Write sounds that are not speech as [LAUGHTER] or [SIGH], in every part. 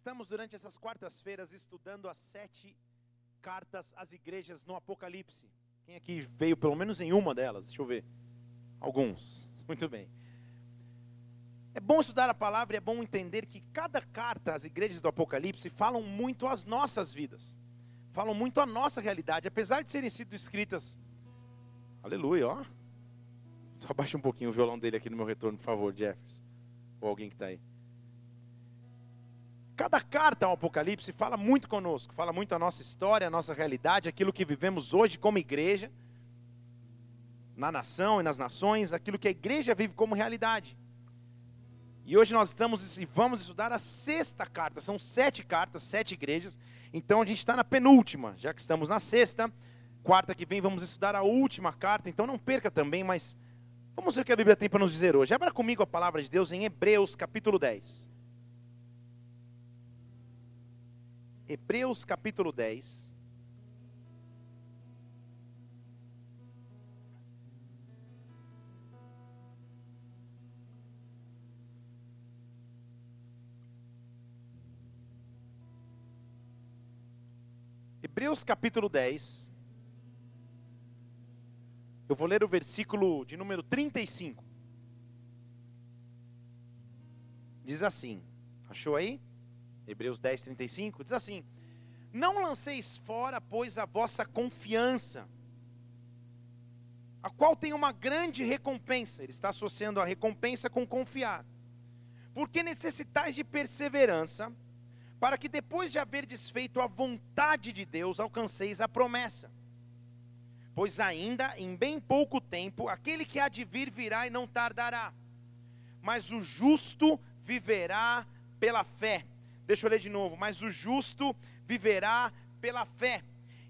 estamos durante essas quartas-feiras estudando as sete cartas às igrejas no Apocalipse. Quem aqui veio pelo menos em uma delas? Deixa eu ver. Alguns. [LAUGHS] Muito bem. É bom estudar a palavra e é bom entender que cada carta às igrejas do Apocalipse falam muito às nossas vidas. Falam muito à nossa realidade, apesar de serem sido escritas. Aleluia, ó. Só baixa um pouquinho o violão dele aqui no meu retorno, por favor, Jefferson. Ou alguém que está aí. Cada carta ao Apocalipse fala muito conosco, fala muito a nossa história, a nossa realidade, aquilo que vivemos hoje como igreja, na nação e nas nações, aquilo que a igreja vive como realidade. E hoje nós estamos e vamos estudar a sexta carta, são sete cartas, sete igrejas, então a gente está na penúltima, já que estamos na sexta, quarta que vem vamos estudar a última carta, então não perca também, mas vamos ver o que a Bíblia tem para nos dizer hoje. Abra comigo a palavra de Deus em Hebreus capítulo 10. Hebreus capítulo 10. Hebreus capítulo 10. Eu vou ler o versículo de número 35. Diz assim: Achou aí? Hebreus 10, 35, diz assim: Não lanceis fora, pois, a vossa confiança, a qual tem uma grande recompensa. Ele está associando a recompensa com confiar. Porque necessitais de perseverança, para que depois de haver desfeito a vontade de Deus, alcanceis a promessa. Pois ainda em bem pouco tempo, aquele que há de vir virá e não tardará. Mas o justo viverá pela fé. Deixa eu ler de novo. Mas o justo viverá pela fé.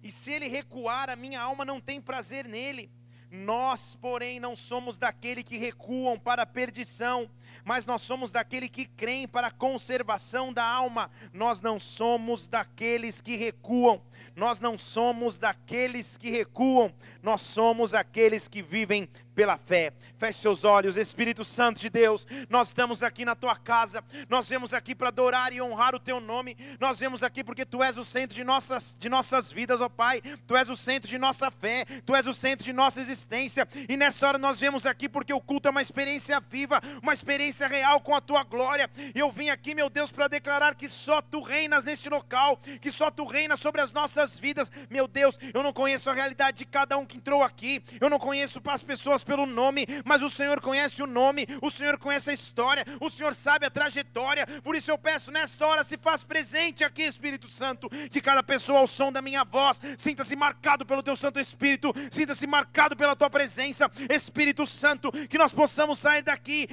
E se ele recuar, a minha alma não tem prazer nele. Nós, porém, não somos daquele que recuam para a perdição, mas nós somos daquele que creem para a conservação da alma. Nós não somos daqueles que recuam, nós não somos daqueles que recuam, nós somos aqueles que vivem pela fé. Feche seus olhos, Espírito Santo de Deus. Nós estamos aqui na tua casa. Nós vemos aqui para adorar e honrar o teu nome. Nós vemos aqui porque tu és o centro de nossas, de nossas vidas, ó Pai. Tu és o centro de nossa fé. Tu és o centro de nossa existência. E nessa hora nós vemos aqui porque o culto é uma experiência viva, uma experiência real com a tua glória. Eu vim aqui, meu Deus, para declarar que só tu reinas neste local, que só tu reinas sobre as nossas vidas. Meu Deus, eu não conheço a realidade de cada um que entrou aqui. Eu não conheço as pessoas pelo nome, mas o Senhor conhece o nome, o Senhor conhece a história, o Senhor sabe a trajetória. Por isso eu peço nesta hora, se faz presente aqui, Espírito Santo, que cada pessoa ao som da minha voz sinta-se marcado pelo teu Santo Espírito, sinta-se marcado pela tua presença, Espírito Santo, que nós possamos sair daqui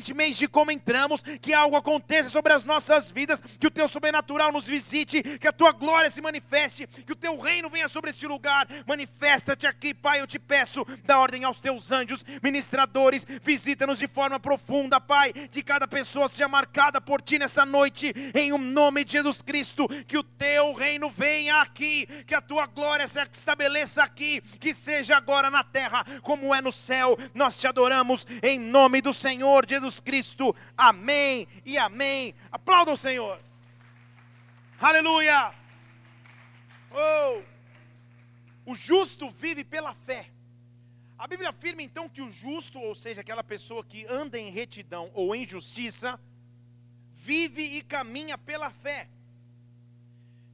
diferentemente de como entramos, que algo aconteça sobre as nossas vidas, que o teu sobrenatural nos visite, que a tua glória se manifeste, que o teu reino venha sobre esse lugar. Manifesta-te aqui, Pai, eu te peço, dá ordem aos teus anjos, ministradores, visita-nos de forma profunda, Pai, que cada pessoa seja marcada por Ti nessa noite, em o um nome de Jesus Cristo, que o Teu reino venha aqui, que a Tua glória se estabeleça aqui, que seja agora na terra, como é no céu, nós Te adoramos, em nome do Senhor Jesus Cristo, amém e amém, aplauda o Senhor, aleluia, oh, o justo vive pela fé, a Bíblia afirma então que o justo, ou seja, aquela pessoa que anda em retidão ou em justiça, vive e caminha pela fé.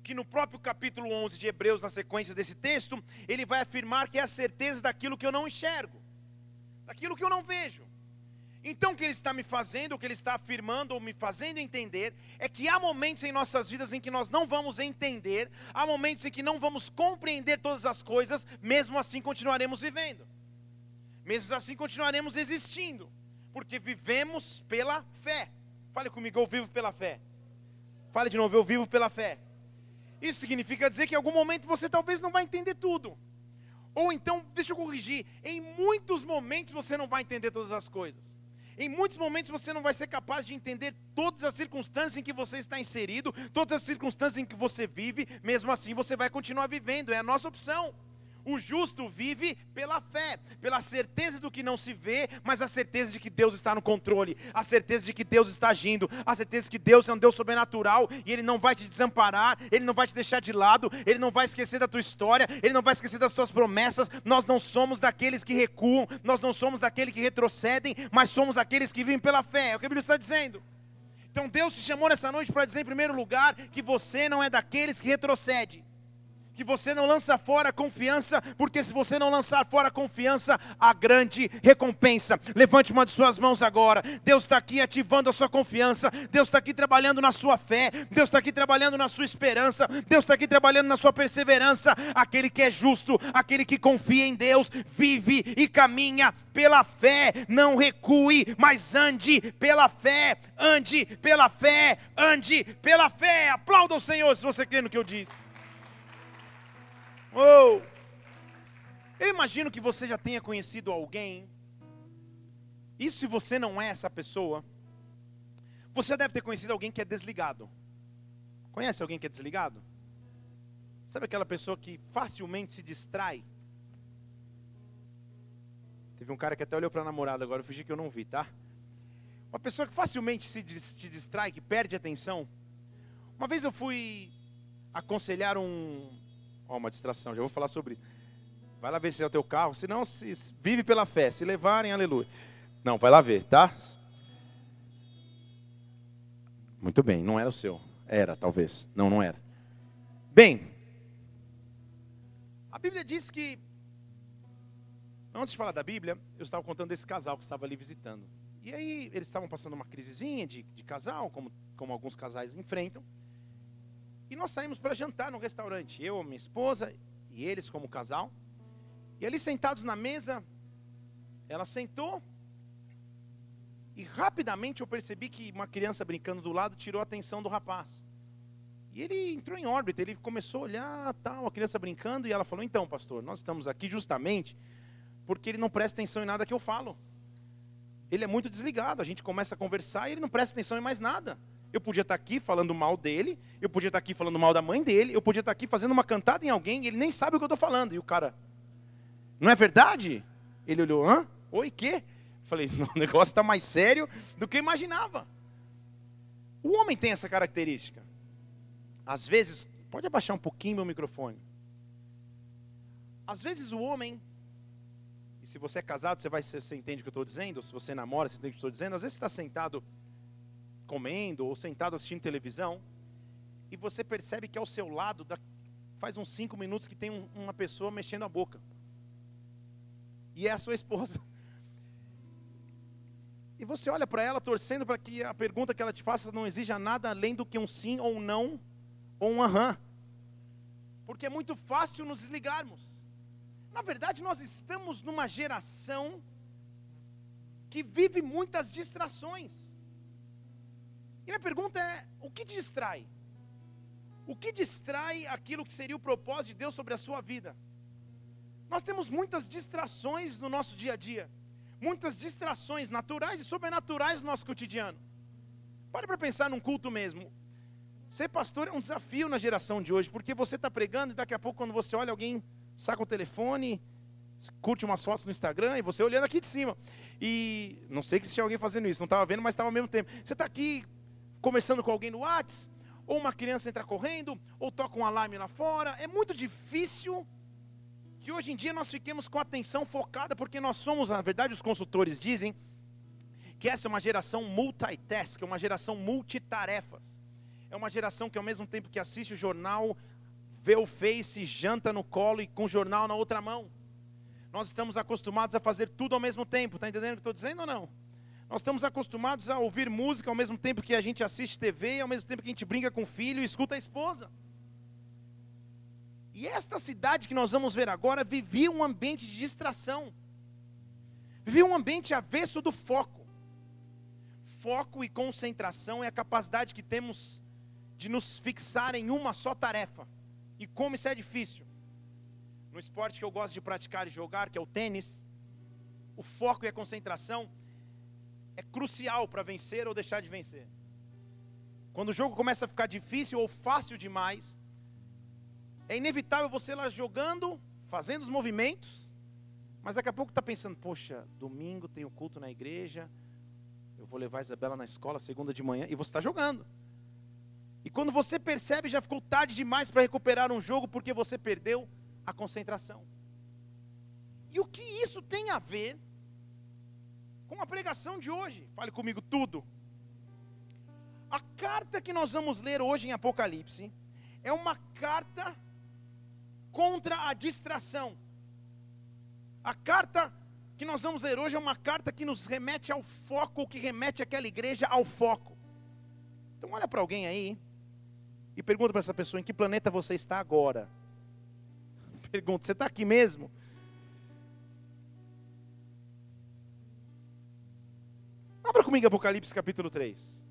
Que no próprio capítulo 11 de Hebreus, na sequência desse texto, ele vai afirmar que é a certeza daquilo que eu não enxergo, daquilo que eu não vejo. Então, o que ele está me fazendo, o que ele está afirmando ou me fazendo entender, é que há momentos em nossas vidas em que nós não vamos entender, há momentos em que não vamos compreender todas as coisas, mesmo assim continuaremos vivendo. Mesmo assim continuaremos existindo, porque vivemos pela fé. Fale comigo, eu vivo pela fé. Fale de novo, eu vivo pela fé. Isso significa dizer que em algum momento você talvez não vai entender tudo. Ou então, deixa eu corrigir, em muitos momentos você não vai entender todas as coisas. Em muitos momentos você não vai ser capaz de entender todas as circunstâncias em que você está inserido, todas as circunstâncias em que você vive, mesmo assim você vai continuar vivendo, é a nossa opção. O justo vive pela fé, pela certeza do que não se vê, mas a certeza de que Deus está no controle, a certeza de que Deus está agindo, a certeza de que Deus é um Deus sobrenatural e Ele não vai te desamparar, Ele não vai te deixar de lado, Ele não vai esquecer da tua história, Ele não vai esquecer das tuas promessas. Nós não somos daqueles que recuam, nós não somos daqueles que retrocedem, mas somos aqueles que vivem pela fé. É o que a Bíblia está dizendo. Então Deus te chamou nessa noite para dizer, em primeiro lugar, que você não é daqueles que retrocede que você não lança fora a confiança, porque se você não lançar fora a confiança, há grande recompensa. Levante uma de suas mãos agora. Deus está aqui ativando a sua confiança, Deus está aqui trabalhando na sua fé, Deus está aqui trabalhando na sua esperança, Deus está aqui trabalhando na sua perseverança. Aquele que é justo, aquele que confia em Deus, vive e caminha pela fé, não recue, mas ande pela fé, ande pela fé, ande pela fé. Aplauda o Senhor se você crê no que eu disse. Oh! Eu imagino que você já tenha conhecido alguém. Isso se você não é essa pessoa. Você deve ter conhecido alguém que é desligado. Conhece alguém que é desligado? Sabe aquela pessoa que facilmente se distrai? Teve um cara que até olhou para a namorada agora, eu fingi que eu não vi, tá? Uma pessoa que facilmente se se distrai, que perde atenção. Uma vez eu fui aconselhar um, Ó, uma distração, já vou falar sobre isso. Vai lá ver se é o teu carro, se não, se, vive pela fé, se levarem, aleluia. Não, vai lá ver, tá? Muito bem, não era o seu. Era, talvez. Não, não era. Bem, a Bíblia diz que, antes de falar da Bíblia, eu estava contando desse casal que estava ali visitando. E aí, eles estavam passando uma crisezinha de, de casal, como, como alguns casais enfrentam. E nós saímos para jantar no restaurante, eu, minha esposa e eles como casal. E ali sentados na mesa, ela sentou e rapidamente eu percebi que uma criança brincando do lado tirou a atenção do rapaz. E ele entrou em órbita, ele começou a olhar, tal, a criança brincando, e ela falou: Então, pastor, nós estamos aqui justamente porque ele não presta atenção em nada que eu falo. Ele é muito desligado, a gente começa a conversar e ele não presta atenção em mais nada. Eu podia estar aqui falando mal dele, eu podia estar aqui falando mal da mãe dele, eu podia estar aqui fazendo uma cantada em alguém e ele nem sabe o que eu estou falando. E o cara, não é verdade? Ele olhou, hã? Oi, quê? Falei, o negócio está mais sério do que eu imaginava. O homem tem essa característica. Às vezes, pode abaixar um pouquinho meu microfone. Às vezes o homem, e se você é casado, você, vai, você entende o que eu estou dizendo, ou se você namora, você entende o que eu estou dizendo, às vezes você está sentado comendo ou sentado assistindo televisão, e você percebe que ao seu lado, faz uns cinco minutos que tem um, uma pessoa mexendo a boca. E é a sua esposa. [LAUGHS] E você olha para ela torcendo para que a pergunta que ela te faça não exija nada além do que um sim ou um não, ou um aham. Porque é muito fácil nos desligarmos. Na verdade, nós estamos numa geração que vive muitas distrações. E minha pergunta é: o que distrai? O que distrai aquilo que seria o propósito de Deus sobre a sua vida? Nós temos muitas distrações no nosso dia a dia, muitas distrações naturais e sobrenaturais no nosso cotidiano. Pare para pensar num culto mesmo. Ser pastor é um desafio na geração de hoje, porque você está pregando e daqui a pouco, quando você olha alguém, saca o telefone, curte umas fotos no Instagram e você olhando aqui de cima. E não sei que se tinha alguém fazendo isso, não estava vendo, mas estava ao mesmo tempo. Você está aqui conversando com alguém no WhatsApp, ou uma criança entra correndo, ou toca um alarme lá fora. É muito difícil que hoje em dia nós fiquemos com a atenção focada, porque nós somos, na verdade, os consultores dizem que essa é uma geração multitask, é uma geração multitarefas. É uma geração que ao mesmo tempo que assiste o jornal, vê o Face, janta no colo e com o jornal na outra mão. Nós estamos acostumados a fazer tudo ao mesmo tempo. Está entendendo o que estou dizendo ou não? Nós estamos acostumados a ouvir música ao mesmo tempo que a gente assiste TV, ao mesmo tempo que a gente brinca com o filho e escuta a esposa. E esta cidade que nós vamos ver agora vivia um ambiente de distração. Vivia um ambiente avesso do foco. Foco e concentração é a capacidade que temos de nos fixar em uma só tarefa. E como isso é difícil. No esporte que eu gosto de praticar e jogar, que é o tênis, o foco e a concentração é crucial para vencer ou deixar de vencer. Quando o jogo começa a ficar difícil ou fácil demais, é inevitável você lá jogando, fazendo os movimentos, mas daqui a pouco está pensando: poxa, domingo tem o culto na igreja, eu vou levar a Isabela na escola segunda de manhã, e você está jogando. E quando você percebe, já ficou tarde demais para recuperar um jogo porque você perdeu a concentração. E o que isso tem a ver com a pregação de hoje? Fale comigo tudo. A carta que nós vamos ler hoje em Apocalipse é uma carta contra a distração. A carta que nós vamos ler hoje é uma carta que nos remete ao foco, que remete aquela igreja ao foco. Então olha para alguém aí e pergunta para essa pessoa em que planeta você está agora. [LAUGHS] Pergunta, você está aqui mesmo? Abra comigo Apocalipse capítulo 3.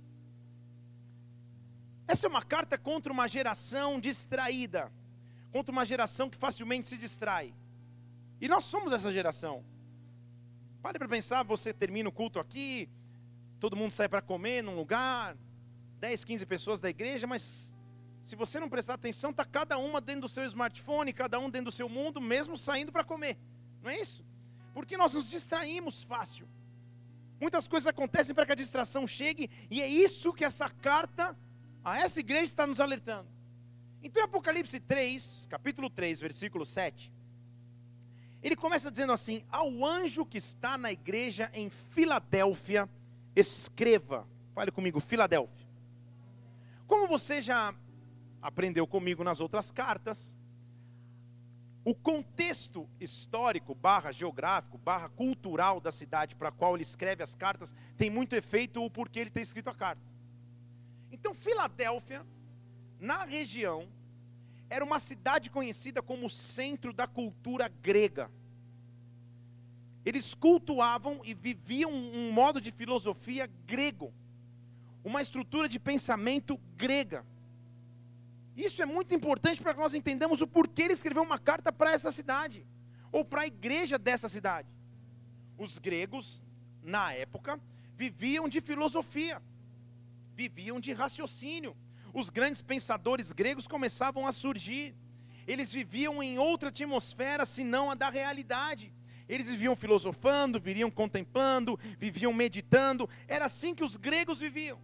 Essa é uma carta contra uma geração distraída, contra uma geração que facilmente se distrai. E nós somos essa geração. Pare para pensar, você termina o culto aqui, todo mundo sai para comer num lugar, 10, 15 pessoas da igreja, mas se você não prestar atenção, está cada uma dentro do seu smartphone, cada um dentro do seu mundo, mesmo saindo para comer. Não é isso? Porque nós nos distraímos fácil. Muitas coisas acontecem para que a distração chegue, e é isso que essa carta a essa igreja está nos alertando. Então, em Apocalipse 3, capítulo 3, versículo 7, ele começa dizendo assim: Ao anjo que está na igreja em Filadélfia, escreva. Fale comigo, Filadélfia. Como você já aprendeu comigo nas outras cartas, o contexto histórico, barra geográfico, barra cultural da cidade para a qual ele escreve as cartas, tem muito efeito o porquê ele tem escrito a carta. Então, Filadélfia, na região, era uma cidade conhecida como centro da cultura grega. Eles cultuavam e viviam um modo de filosofia grego, uma estrutura de pensamento grega. Isso é muito importante para que nós entendamos o porquê ele escreveu uma carta para esta cidade, ou para a igreja dessa cidade. Os gregos, na época, viviam de filosofia, viviam de raciocínio os grandes pensadores gregos começavam a surgir. Eles viviam em outra atmosfera senão a da realidade. Eles viviam filosofando, viriam contemplando, viviam meditando. Era assim que os gregos viviam.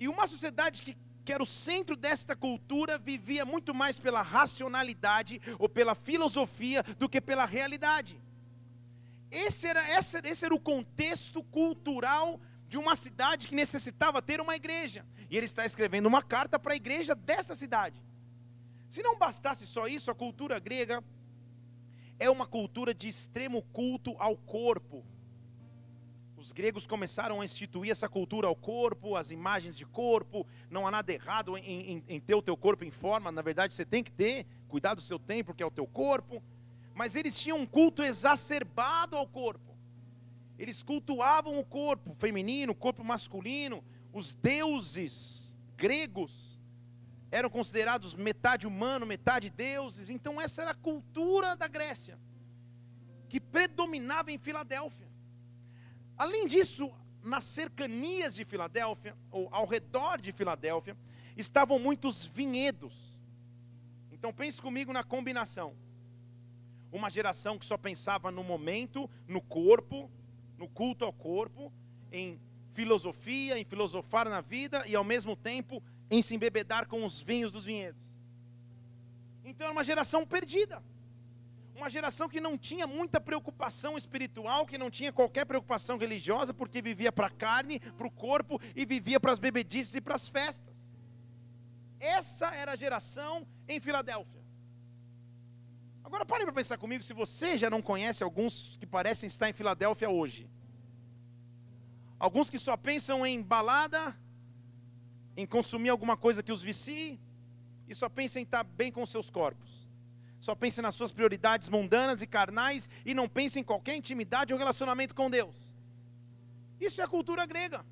E uma sociedade que, que era o centro desta cultura vivia muito mais pela racionalidade ou pela filosofia do que pela realidade. Esse era, esse, esse era o contexto cultural de uma cidade que necessitava ter uma igreja. E ele está escrevendo uma carta para a igreja desta cidade. Se não bastasse só isso, a cultura grega é uma cultura de extremo culto ao corpo. Os gregos começaram a instituir essa cultura ao corpo, as imagens de corpo. Não há nada errado em, em, em ter o teu corpo em forma, na verdade você tem que ter, cuidar do seu tempo, que é o teu corpo. Mas eles tinham um culto exacerbado ao corpo. Eles cultuavam o corpo feminino, o corpo masculino. Os deuses gregos eram considerados metade humano, metade deuses. Então, essa era a cultura da Grécia, que predominava em Filadélfia. Além disso, nas cercanias de Filadélfia, ou ao redor de Filadélfia, estavam muitos vinhedos. Então, pense comigo na combinação. Uma geração que só pensava no momento, no corpo, no culto ao corpo, em filosofia, em filosofar na vida e ao mesmo tempo em se embebedar com os vinhos dos vinhedos. Então era uma geração perdida. Uma geração que não tinha muita preocupação espiritual, que não tinha qualquer preocupação religiosa, porque vivia para a carne, para o corpo e vivia para as bebedices e para as festas. Essa era a geração em Filadélfia. Agora pare para pensar comigo se você já não conhece alguns que parecem estar em Filadélfia hoje. Alguns que só pensam em balada, em consumir alguma coisa que os vicie, e só pensam em estar bem com seus corpos. Só pensam nas suas prioridades mundanas e carnais e não pensam em qualquer intimidade ou relacionamento com Deus. Isso é a cultura grega.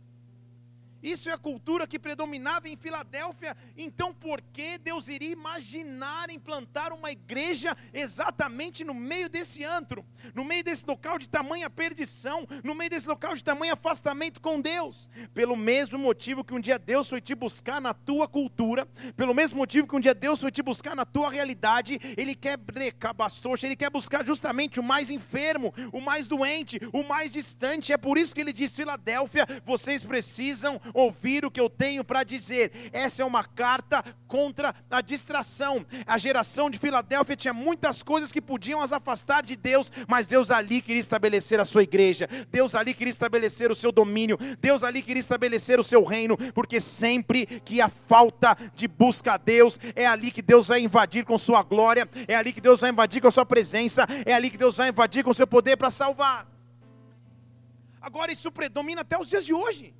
Isso é a cultura que predominava em Filadélfia. Então, por que Deus iria imaginar implantar uma igreja exatamente no meio desse antro, no meio desse local de tamanha perdição, no meio desse local de tamanho afastamento com Deus? Pelo mesmo motivo que um dia Deus foi te buscar na tua cultura, pelo mesmo motivo que um dia Deus foi te buscar na tua realidade, Ele quer brecar Ele quer buscar justamente o mais enfermo, o mais doente, o mais distante. É por isso que Ele diz: Filadélfia, vocês precisam ouvir o que eu tenho para dizer. Essa é uma carta contra a distração. A geração de Filadélfia tinha muitas coisas que podiam as afastar de Deus, mas Deus ali queria estabelecer a sua igreja. Deus ali queria estabelecer o seu domínio. Deus ali queria estabelecer o seu reino, porque sempre que a falta de busca a Deus, é ali que Deus vai invadir com sua glória, é ali que Deus vai invadir com a sua presença, é ali que Deus vai invadir com o seu poder para salvar. Agora isso predomina até os dias de hoje.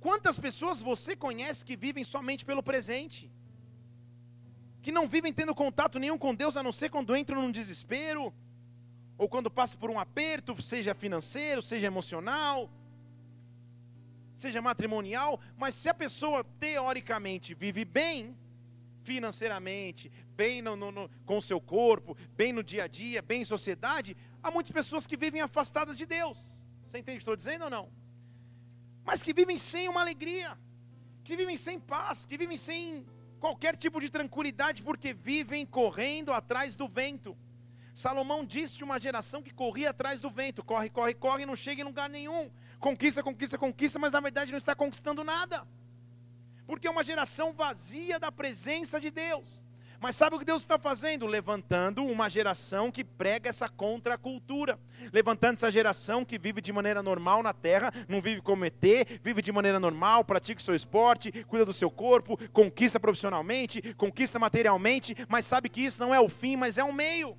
Quantas pessoas você conhece que vivem somente pelo presente? Que não vivem tendo contato nenhum com Deus, a não ser quando entram num desespero, ou quando passam por um aperto, seja financeiro, seja emocional, seja matrimonial, mas se a pessoa teoricamente vive bem, financeiramente, bem no, no, no, com o seu corpo, bem no dia a dia, bem em sociedade, há muitas pessoas que vivem afastadas de Deus. Você entende o que estou dizendo ou não? Mas que vivem sem uma alegria, que vivem sem paz, que vivem sem qualquer tipo de tranquilidade, porque vivem correndo atrás do vento. Salomão disse de uma geração que corria atrás do vento, corre, corre, corre, não chega em lugar nenhum, conquista, conquista, conquista, mas na verdade não está conquistando nada, porque é uma geração vazia da presença de Deus. Mas sabe o que Deus está fazendo? Levantando uma geração que prega essa contracultura. Levantando essa geração que vive de maneira normal na terra, não vive como ET, vive de maneira normal, pratica o seu esporte, cuida do seu corpo, conquista profissionalmente, conquista materialmente, mas sabe que isso não é o fim, mas é um meio.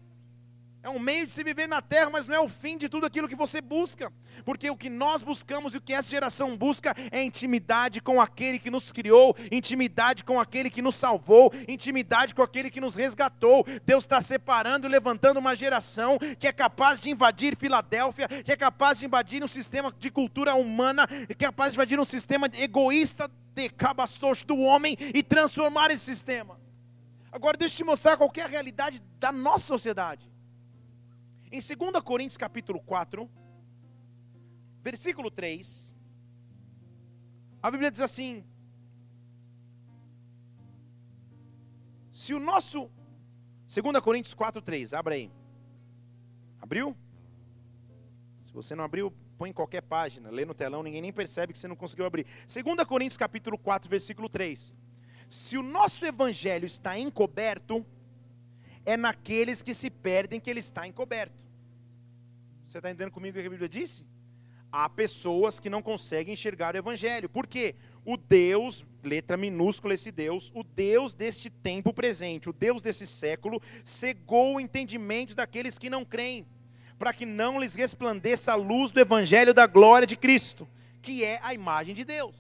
É um meio de se viver na terra, mas não é o fim de tudo aquilo que você busca. Porque o que nós buscamos e o que essa geração busca é intimidade com aquele que nos criou, intimidade com aquele que nos salvou, intimidade com aquele que nos resgatou. Deus está separando e levantando uma geração que é capaz de invadir Filadélfia, que é capaz de invadir um sistema de cultura humana, que é capaz de invadir um sistema egoísta de cabastocho do homem e transformar esse sistema. Agora deixa eu te mostrar qual é a realidade da nossa sociedade. Em 2 Coríntios capítulo 4, versículo 3, a Bíblia diz assim: Se o nosso 2 Coríntios 4, 3, abra aí. Abriu? Se você não abriu, põe em qualquer página, lê no telão, ninguém nem percebe que você não conseguiu abrir. 2 Coríntios capítulo 4, versículo 3. Se o nosso evangelho está encoberto, é naqueles que se perdem que ele está encoberto. Você está entendendo comigo o que a Bíblia disse? Há pessoas que não conseguem enxergar o Evangelho. Por quê? O Deus, letra minúscula esse Deus, o Deus deste tempo presente, o Deus desse século, cegou o entendimento daqueles que não creem, para que não lhes resplandeça a luz do Evangelho da glória de Cristo, que é a imagem de Deus.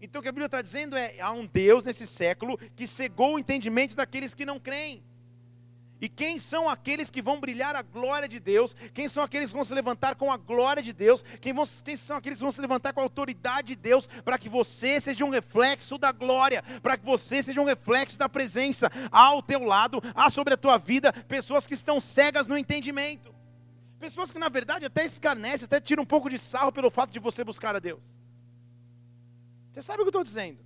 Então o que a Bíblia está dizendo é: há um Deus nesse século que cegou o entendimento daqueles que não creem. E quem são aqueles que vão brilhar a glória de Deus? Quem são aqueles que vão se levantar com a glória de Deus? Quem, vão, quem são aqueles que vão se levantar com a autoridade de Deus para que você seja um reflexo da glória, para que você seja um reflexo da presença ao teu lado, há sobre a tua vida pessoas que estão cegas no entendimento. Pessoas que na verdade até escarnecem, até tiram um pouco de sarro pelo fato de você buscar a Deus. Você sabe o que eu estou dizendo?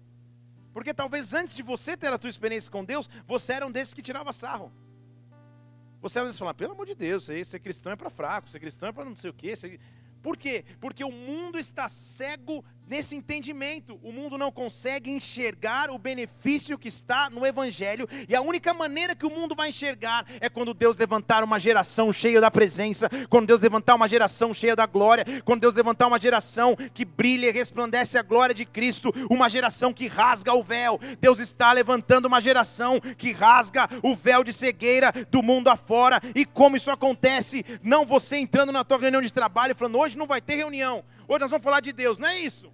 Porque talvez antes de você ter a tua experiência com Deus, você era um desses que tirava sarro. Você vai falar, pelo amor de Deus, ser cristão é para fraco, ser cristão é para não sei o quê. Ser... Por quê? Porque o mundo está cego nesse entendimento. O mundo não consegue enxergar o benefício que está no Evangelho, e a única maneira que o mundo vai enxergar é quando Deus levantar uma geração cheia da presença, quando Deus levantar uma geração cheia da glória, quando Deus levantar uma geração que brilha e resplandece a glória de Cristo, uma geração que rasga o véu. Deus está levantando uma geração que rasga o véu de cegueira do mundo afora, e como isso acontece? Não você entrando na tua reunião de trabalho e falando, hoje não vai ter reunião, hoje nós vamos falar de Deus, não é isso.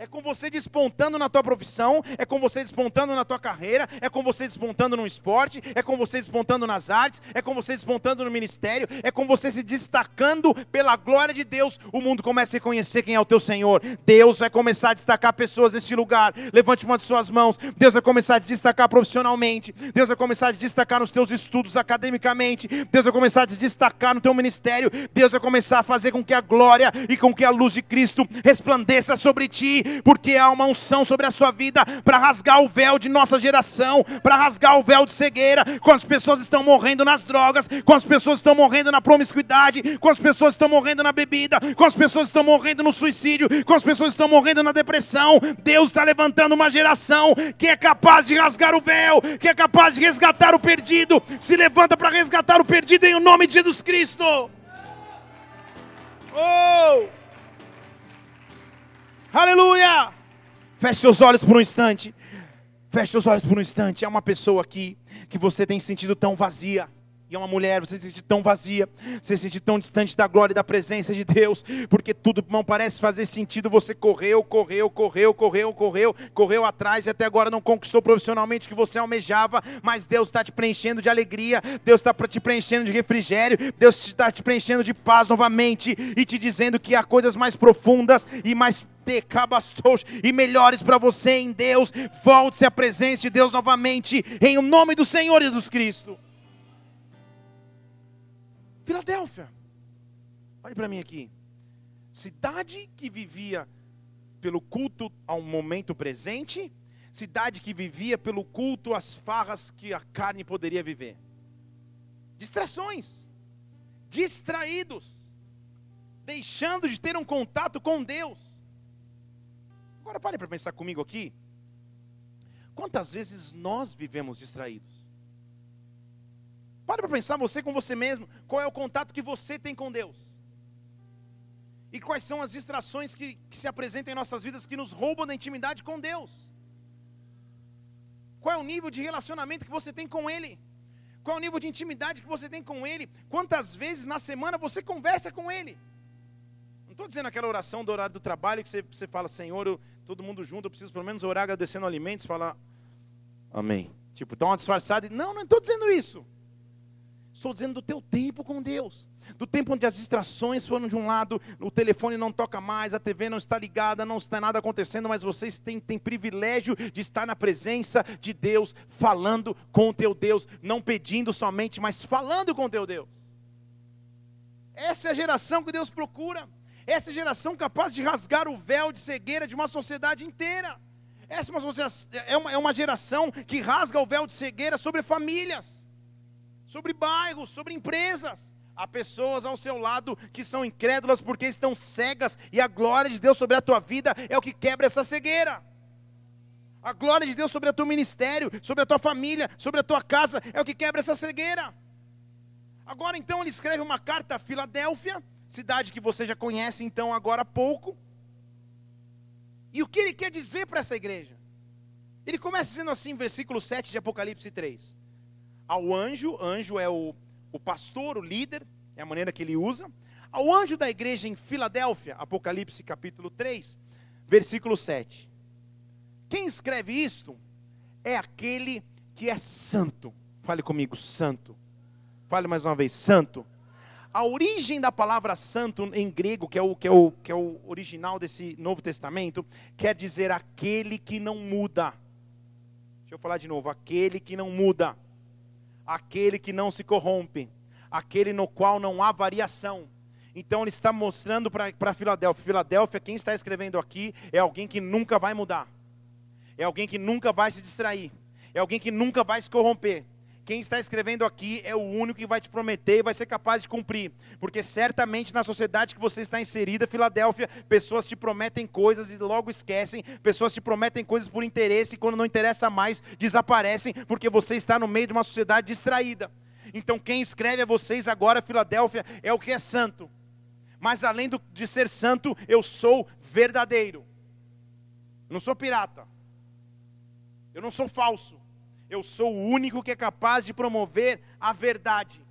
É com você despontando na tua profissão, é com você despontando na tua carreira, é com você despontando no esporte, é com você despontando nas artes, é com você despontando no ministério, é com você se destacando pela glória de Deus. O mundo começa a reconhecer quem é o teu Senhor. Deus vai começar a destacar pessoas nesse lugar. Levante uma de suas mãos. Deus vai começar a te destacar profissionalmente. Deus vai começar a te destacar nos teus estudos academicamente. Deus vai começar a te destacar no teu ministério. Deus vai começar a fazer com que a glória e com que a luz de Cristo resplandeça sobre ti porque há uma unção sobre a sua vida para rasgar o véu de nossa geração, para rasgar o véu de cegueira, quando as pessoas estão morrendo nas drogas, quando as pessoas estão morrendo na promiscuidade, quando as pessoas estão morrendo na bebida, quando as pessoas estão morrendo no suicídio, quando as pessoas estão morrendo na depressão. Deus está levantando uma geração que é capaz de rasgar o véu, que é capaz de resgatar o perdido. Se levanta para resgatar o perdido em nome de Jesus Cristo. Oh! Aleluia! Feche seus olhos por um instante. Feche seus olhos por um instante. É uma pessoa aqui que você tem sentido tão vazia. E é uma mulher, você se sente tão vazia, você se sente tão distante da glória e da presença de Deus, porque tudo não parece fazer sentido. Você correu, correu, correu, correu, correu, correu atrás e até agora não conquistou profissionalmente o que você almejava, mas Deus está te preenchendo de alegria, Deus está te preenchendo de refrigério, Deus está te preenchendo de paz novamente e te dizendo que há coisas mais profundas e mais e melhores para você em Deus. Volte-se à presença de Deus novamente, em nome do Senhor Jesus Cristo. Filadélfia, olhe para mim aqui. Cidade que vivia pelo culto ao momento presente, cidade que vivia pelo culto às farras que a carne poderia viver. Distrações, distraídos, deixando de ter um contato com Deus. Agora pare para pensar comigo aqui. Quantas vezes nós vivemos distraídos? Pare para pensar você com você mesmo. Qual é o contato que você tem com Deus? E quais são as distrações que, que se apresentam em nossas vidas que nos roubam da intimidade com Deus? Qual é o nível de relacionamento que você tem com Ele? Qual é o nível de intimidade que você tem com Ele? Quantas vezes na semana você conversa com Ele? Estou dizendo aquela oração do horário do trabalho que você, você fala, Senhor, eu, todo mundo junto, eu preciso pelo menos orar agradecendo alimentos, falar amém. Tipo, dá uma disfarçada. Não, não estou dizendo isso. Estou dizendo do teu tempo com Deus. Do tempo onde as distrações foram de um lado, o telefone não toca mais, a TV não está ligada, não está nada acontecendo, mas vocês têm, têm privilégio de estar na presença de Deus, falando com o teu Deus, não pedindo somente, mas falando com o teu Deus. Essa é a geração que Deus procura. Essa geração capaz de rasgar o véu de cegueira de uma sociedade inteira. Essa é uma, é uma geração que rasga o véu de cegueira sobre famílias, sobre bairros, sobre empresas. Há pessoas ao seu lado que são incrédulas porque estão cegas, e a glória de Deus sobre a tua vida é o que quebra essa cegueira. A glória de Deus sobre o teu ministério, sobre a tua família, sobre a tua casa, é o que quebra essa cegueira. Agora então ele escreve uma carta a Filadélfia, cidade que você já conhece então agora há pouco. E o que ele quer dizer para essa igreja? Ele começa dizendo assim, versículo 7 de Apocalipse 3. Ao anjo, anjo é o, o pastor, o líder, é a maneira que ele usa. Ao anjo da igreja em Filadélfia, Apocalipse capítulo 3, versículo 7. Quem escreve isto é aquele que é santo. Fale comigo, santo. Fale mais uma vez, santo. A origem da palavra santo em grego, que é o, que é o, que é o original desse Novo Testamento, quer dizer aquele que não muda. Deixa eu falar de novo: aquele que não muda, aquele que não se corrompe, aquele no qual não há variação. Então ele está mostrando para Filadélfia: Filadélfia, quem está escrevendo aqui é alguém que nunca vai mudar, é alguém que nunca vai se distrair, é alguém que nunca vai se corromper quem está escrevendo aqui é o único que vai te prometer e vai ser capaz de cumprir. Porque certamente na sociedade que você está inserida, Filadélfia, pessoas te prometem coisas e logo esquecem, pessoas te prometem coisas por interesse e quando não interessa mais, desaparecem, porque você está no meio de uma sociedade distraída. Então quem escreve a vocês agora, Filadélfia, é o que é santo. Mas além de ser santo, eu sou verdadeiro. Eu não sou pirata. Eu não sou falso. Eu sou o único que é capaz de promover a verdade.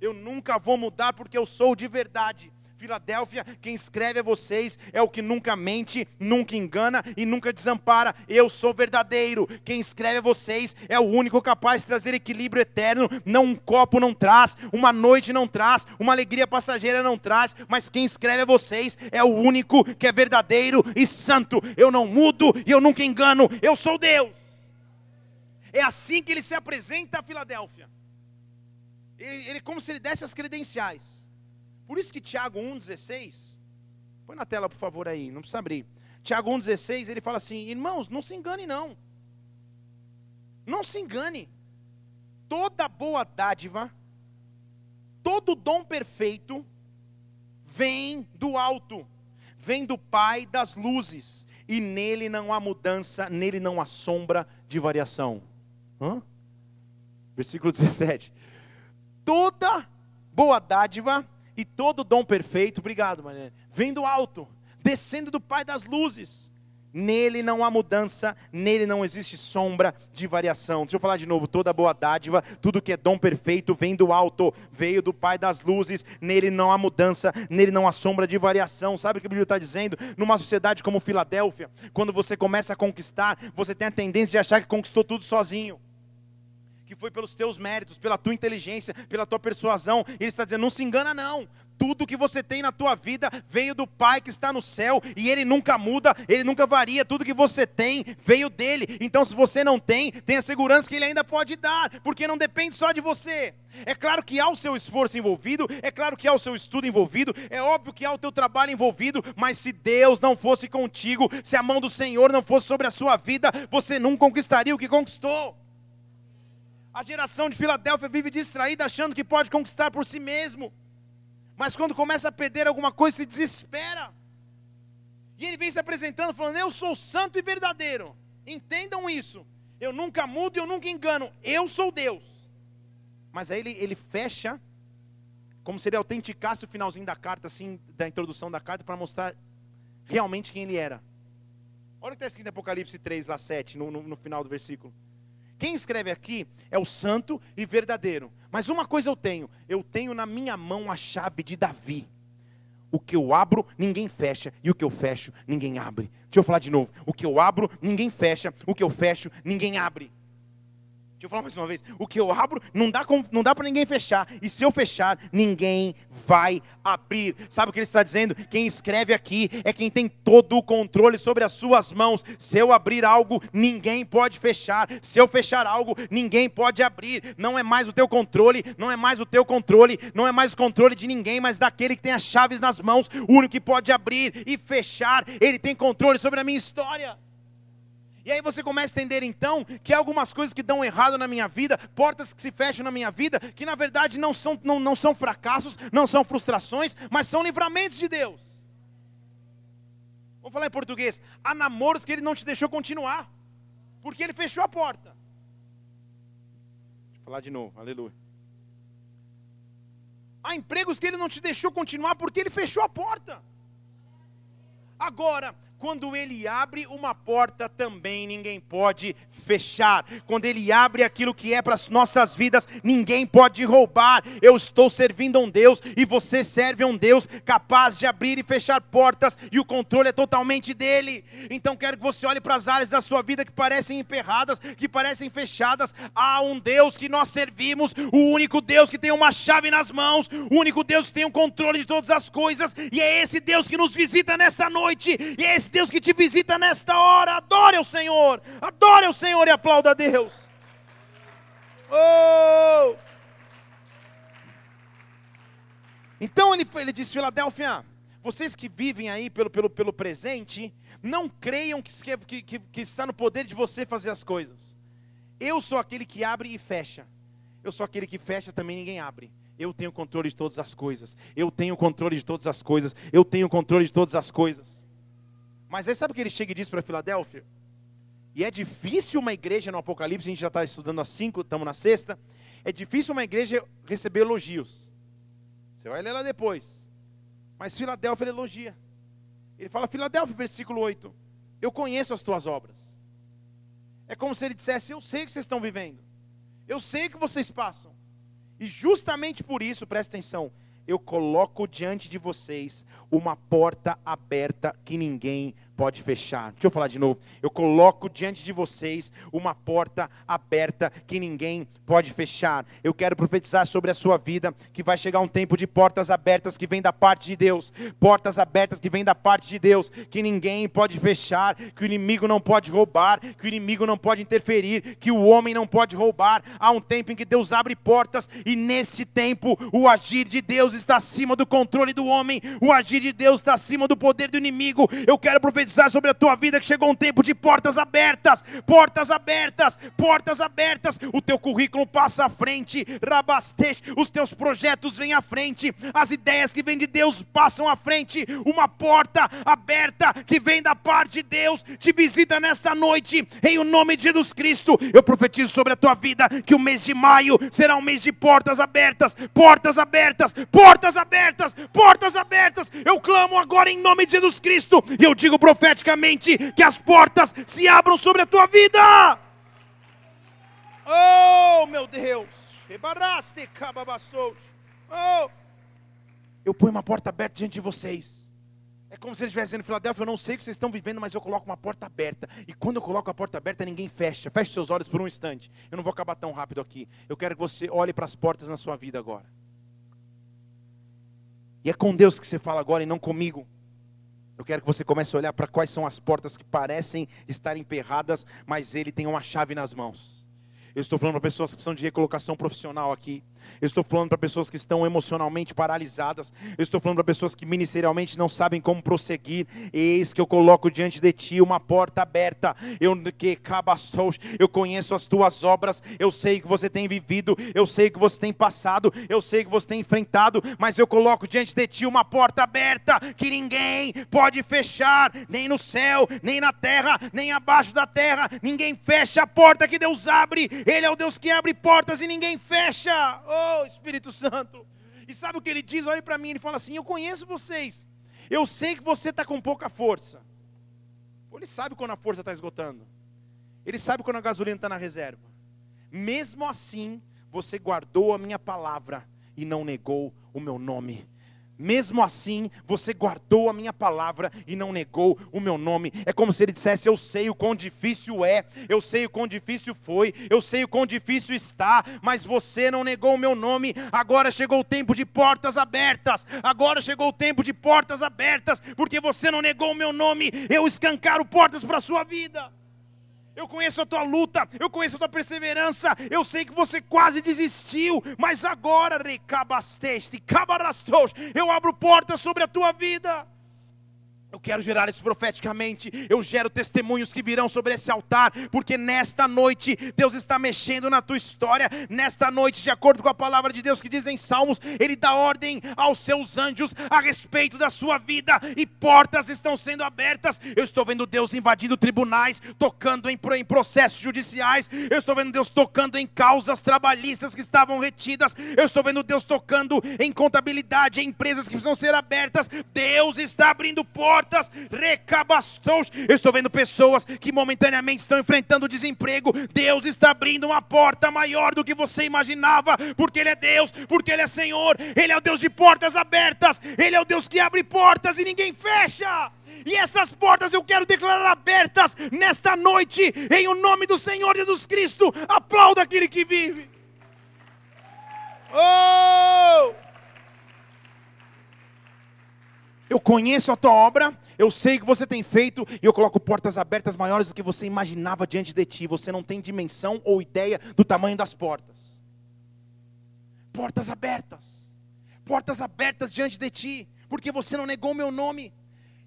Eu nunca vou mudar porque eu sou de verdade. Filadélfia, quem escreve a vocês é o que nunca mente, nunca engana e nunca desampara. Eu sou verdadeiro. Quem escreve a vocês é o único capaz de trazer equilíbrio eterno. Não um copo não traz, uma noite não traz, uma alegria passageira não traz, mas quem escreve a vocês é o único que é verdadeiro e santo. Eu não mudo e eu nunca engano. Eu sou Deus. É assim que ele se apresenta a Filadélfia. Ele, ele como se ele desse as credenciais. Por isso que Tiago 1,16, põe na tela por favor aí, não precisa abrir. Tiago 1,16, ele fala assim: irmãos, não se engane não. Não se engane. Toda boa dádiva, todo dom perfeito, vem do alto, vem do Pai das luzes, e nele não há mudança, nele não há sombra de variação. Hã? Versículo [LAUGHS] 17. Toda boa dádiva e todo dom perfeito, obrigado, Maria, vem do alto, descendo do Pai das luzes. Nele não há mudança, nele não existe sombra de variação. Deixa eu falar de novo: toda boa dádiva, tudo que é dom perfeito vem do alto, veio do Pai das luzes, nele não há mudança, nele não há sombra de variação. Sabe o que a Bíblia está dizendo? Numa sociedade como Filadélfia, quando você começa a conquistar, você tem a tendência de achar que conquistou tudo sozinho que foi pelos teus méritos, pela tua inteligência, pela tua persuasão. Ele está dizendo: não se engana, não. Tudo que você tem na tua vida veio do Pai que está no céu e Ele nunca muda, Ele nunca varia. Tudo que você tem veio dele. Então, se você não tem, tenha segurança que Ele ainda pode dar, porque não depende só de você. É claro que há o seu esforço envolvido, é claro que há o seu estudo envolvido, é óbvio que há o teu trabalho envolvido, mas se Deus não fosse contigo, se a mão do Senhor não fosse sobre a sua vida, você não conquistaria o que conquistou. A geração de Filadélfia vive distraída, achando que pode conquistar por si mesmo. Mas quando começa a perder alguma coisa, se desespera. E ele vem se apresentando, falando: Eu sou santo e verdadeiro. Entendam isso. Eu nunca mudo e eu nunca engano. Eu sou Deus. Mas aí ele, ele fecha, como se ele autenticasse o finalzinho da carta, assim, da introdução da carta, para mostrar realmente quem ele era. Olha o que está escrito em Apocalipse 3, lá 7, no, no, no final do versículo. Quem escreve aqui é o santo e verdadeiro. Mas uma coisa eu tenho: eu tenho na minha mão a chave de Davi. O que eu abro, ninguém fecha, e o que eu fecho, ninguém abre. Deixa eu falar de novo: o que eu abro, ninguém fecha, o que eu fecho, ninguém abre. Deixa eu falar mais uma vez. O que eu abro não dá, não dá para ninguém fechar. E se eu fechar, ninguém vai abrir. Sabe o que ele está dizendo? Quem escreve aqui é quem tem todo o controle sobre as suas mãos. Se eu abrir algo, ninguém pode fechar. Se eu fechar algo, ninguém pode abrir. Não é mais o teu controle, não é mais o teu controle, não é mais o controle de ninguém, mas daquele que tem as chaves nas mãos. O único que pode abrir e fechar, ele tem controle sobre a minha história. E aí você começa a entender então que há algumas coisas que dão errado na minha vida, portas que se fecham na minha vida, que na verdade não são, não, não são fracassos, não são frustrações, mas são livramentos de Deus. Vamos falar em português. Há namoros que ele não te deixou continuar, porque ele fechou a porta. Eu falar de novo, aleluia. Há empregos que ele não te deixou continuar porque ele fechou a porta. Agora, quando ele abre uma porta, também ninguém pode fechar. Quando ele abre aquilo que é para as nossas vidas, ninguém pode roubar. Eu estou servindo a um Deus e você serve a um Deus capaz de abrir e fechar portas e o controle é totalmente dele. Então quero que você olhe para as áreas da sua vida que parecem emperradas, que parecem fechadas. Há um Deus que nós servimos, o único Deus que tem uma chave nas mãos, o único Deus que tem o controle de todas as coisas, e é esse Deus que nos visita nessa noite, e é esse esse Deus que te visita nesta hora. Adore o Senhor, adore o Senhor e aplauda a Deus. Oh! Então ele, ele diz, Filadélfia, vocês que vivem aí pelo, pelo, pelo presente, não creiam que, que, que, que está no poder de você fazer as coisas. Eu sou aquele que abre e fecha. Eu sou aquele que fecha, também ninguém abre. Eu tenho controle de todas as coisas. Eu tenho controle de todas as coisas. Eu tenho controle de todas as coisas. Mas aí sabe o que ele chega e diz para Filadélfia? E é difícil uma igreja no Apocalipse, a gente já está estudando há cinco, estamos na sexta. É difícil uma igreja receber elogios. Você vai ler lá depois. Mas Filadélfia ele elogia. Ele fala, Filadélfia, versículo 8: Eu conheço as tuas obras. É como se ele dissesse: Eu sei o que vocês estão vivendo. Eu sei o que vocês passam. E justamente por isso, presta atenção, eu coloco diante de vocês uma porta aberta que ninguém pode fechar. Deixa eu falar de novo. Eu coloco diante de vocês uma porta aberta que ninguém pode fechar. Eu quero profetizar sobre a sua vida que vai chegar um tempo de portas abertas que vem da parte de Deus. Portas abertas que vem da parte de Deus, que ninguém pode fechar, que o inimigo não pode roubar, que o inimigo não pode interferir, que o homem não pode roubar. Há um tempo em que Deus abre portas e nesse tempo o agir de Deus está acima do controle do homem. O agir de Deus está acima do poder do inimigo. Eu quero profetizar profetizar sobre a tua vida que chegou um tempo de portas abertas, portas abertas, portas abertas. O teu currículo passa à frente, rabastej, os teus projetos vêm à frente, as ideias que vêm de Deus passam à frente. Uma porta aberta que vem da parte de Deus te visita nesta noite, em o nome de Jesus Cristo. Eu profetizo sobre a tua vida que o mês de maio será um mês de portas abertas, portas abertas, portas abertas, portas abertas. Eu clamo agora em nome de Jesus Cristo e eu digo profeta profeticamente que as portas se abram sobre a tua vida. Oh, meu Deus. Oh. Eu ponho uma porta aberta diante de vocês. É como se eles estivessem dizendo, Filadélfia, eu não sei o que vocês estão vivendo, mas eu coloco uma porta aberta. E quando eu coloco a porta aberta, ninguém fecha. Feche seus olhos por um instante. Eu não vou acabar tão rápido aqui. Eu quero que você olhe para as portas na sua vida agora. E é com Deus que você fala agora e não comigo. Eu quero que você comece a olhar para quais são as portas que parecem estar emperradas, mas ele tem uma chave nas mãos. Eu estou falando para pessoas que precisam de recolocação profissional aqui. Eu estou falando para pessoas que estão emocionalmente paralisadas. Eu estou falando para pessoas que ministerialmente não sabem como prosseguir. Eis que eu coloco diante de ti uma porta aberta. Eu que eu conheço as tuas obras. Eu sei que você tem vivido. Eu sei que você tem passado. Eu sei que você tem enfrentado. Mas eu coloco diante de ti uma porta aberta que ninguém pode fechar, nem no céu, nem na terra, nem abaixo da terra. Ninguém fecha a porta que Deus abre. Ele é o Deus que abre portas e ninguém fecha. Oh, Espírito Santo. E sabe o que ele diz? Olha para mim, ele fala assim: Eu conheço vocês. Eu sei que você está com pouca força. Ele sabe quando a força está esgotando. Ele sabe quando a gasolina está na reserva. Mesmo assim, você guardou a minha palavra e não negou o meu nome. Mesmo assim, você guardou a minha palavra e não negou o meu nome. É como se ele dissesse: Eu sei o quão difícil é, eu sei o quão difícil foi, eu sei o quão difícil está, mas você não negou o meu nome. Agora chegou o tempo de portas abertas. Agora chegou o tempo de portas abertas, porque você não negou o meu nome. Eu escancaro portas para a sua vida eu conheço a tua luta, eu conheço a tua perseverança, eu sei que você quase desistiu, mas agora, recabasteste, cabarastos, eu abro portas sobre a tua vida. Eu quero gerar isso profeticamente. Eu gero testemunhos que virão sobre esse altar, porque nesta noite Deus está mexendo na tua história. Nesta noite, de acordo com a palavra de Deus que diz em Salmos, Ele dá ordem aos seus anjos a respeito da sua vida e portas estão sendo abertas. Eu estou vendo Deus invadindo tribunais, tocando em, em processos judiciais. Eu estou vendo Deus tocando em causas trabalhistas que estavam retidas. Eu estou vendo Deus tocando em contabilidade, em empresas que precisam ser abertas. Deus está abrindo portas portas, recabastos. Eu estou vendo pessoas que momentaneamente estão enfrentando desemprego. Deus está abrindo uma porta maior do que você imaginava, porque Ele é Deus, porque Ele é Senhor, Ele é o Deus de portas abertas, Ele é o Deus que abre portas e ninguém fecha. E essas portas eu quero declarar abertas nesta noite, em o nome do Senhor Jesus Cristo. Aplauda aquele que vive. Oh! Eu conheço a tua obra, eu sei o que você tem feito, e eu coloco portas abertas maiores do que você imaginava diante de ti. Você não tem dimensão ou ideia do tamanho das portas. Portas abertas, portas abertas diante de ti, porque você não negou meu nome.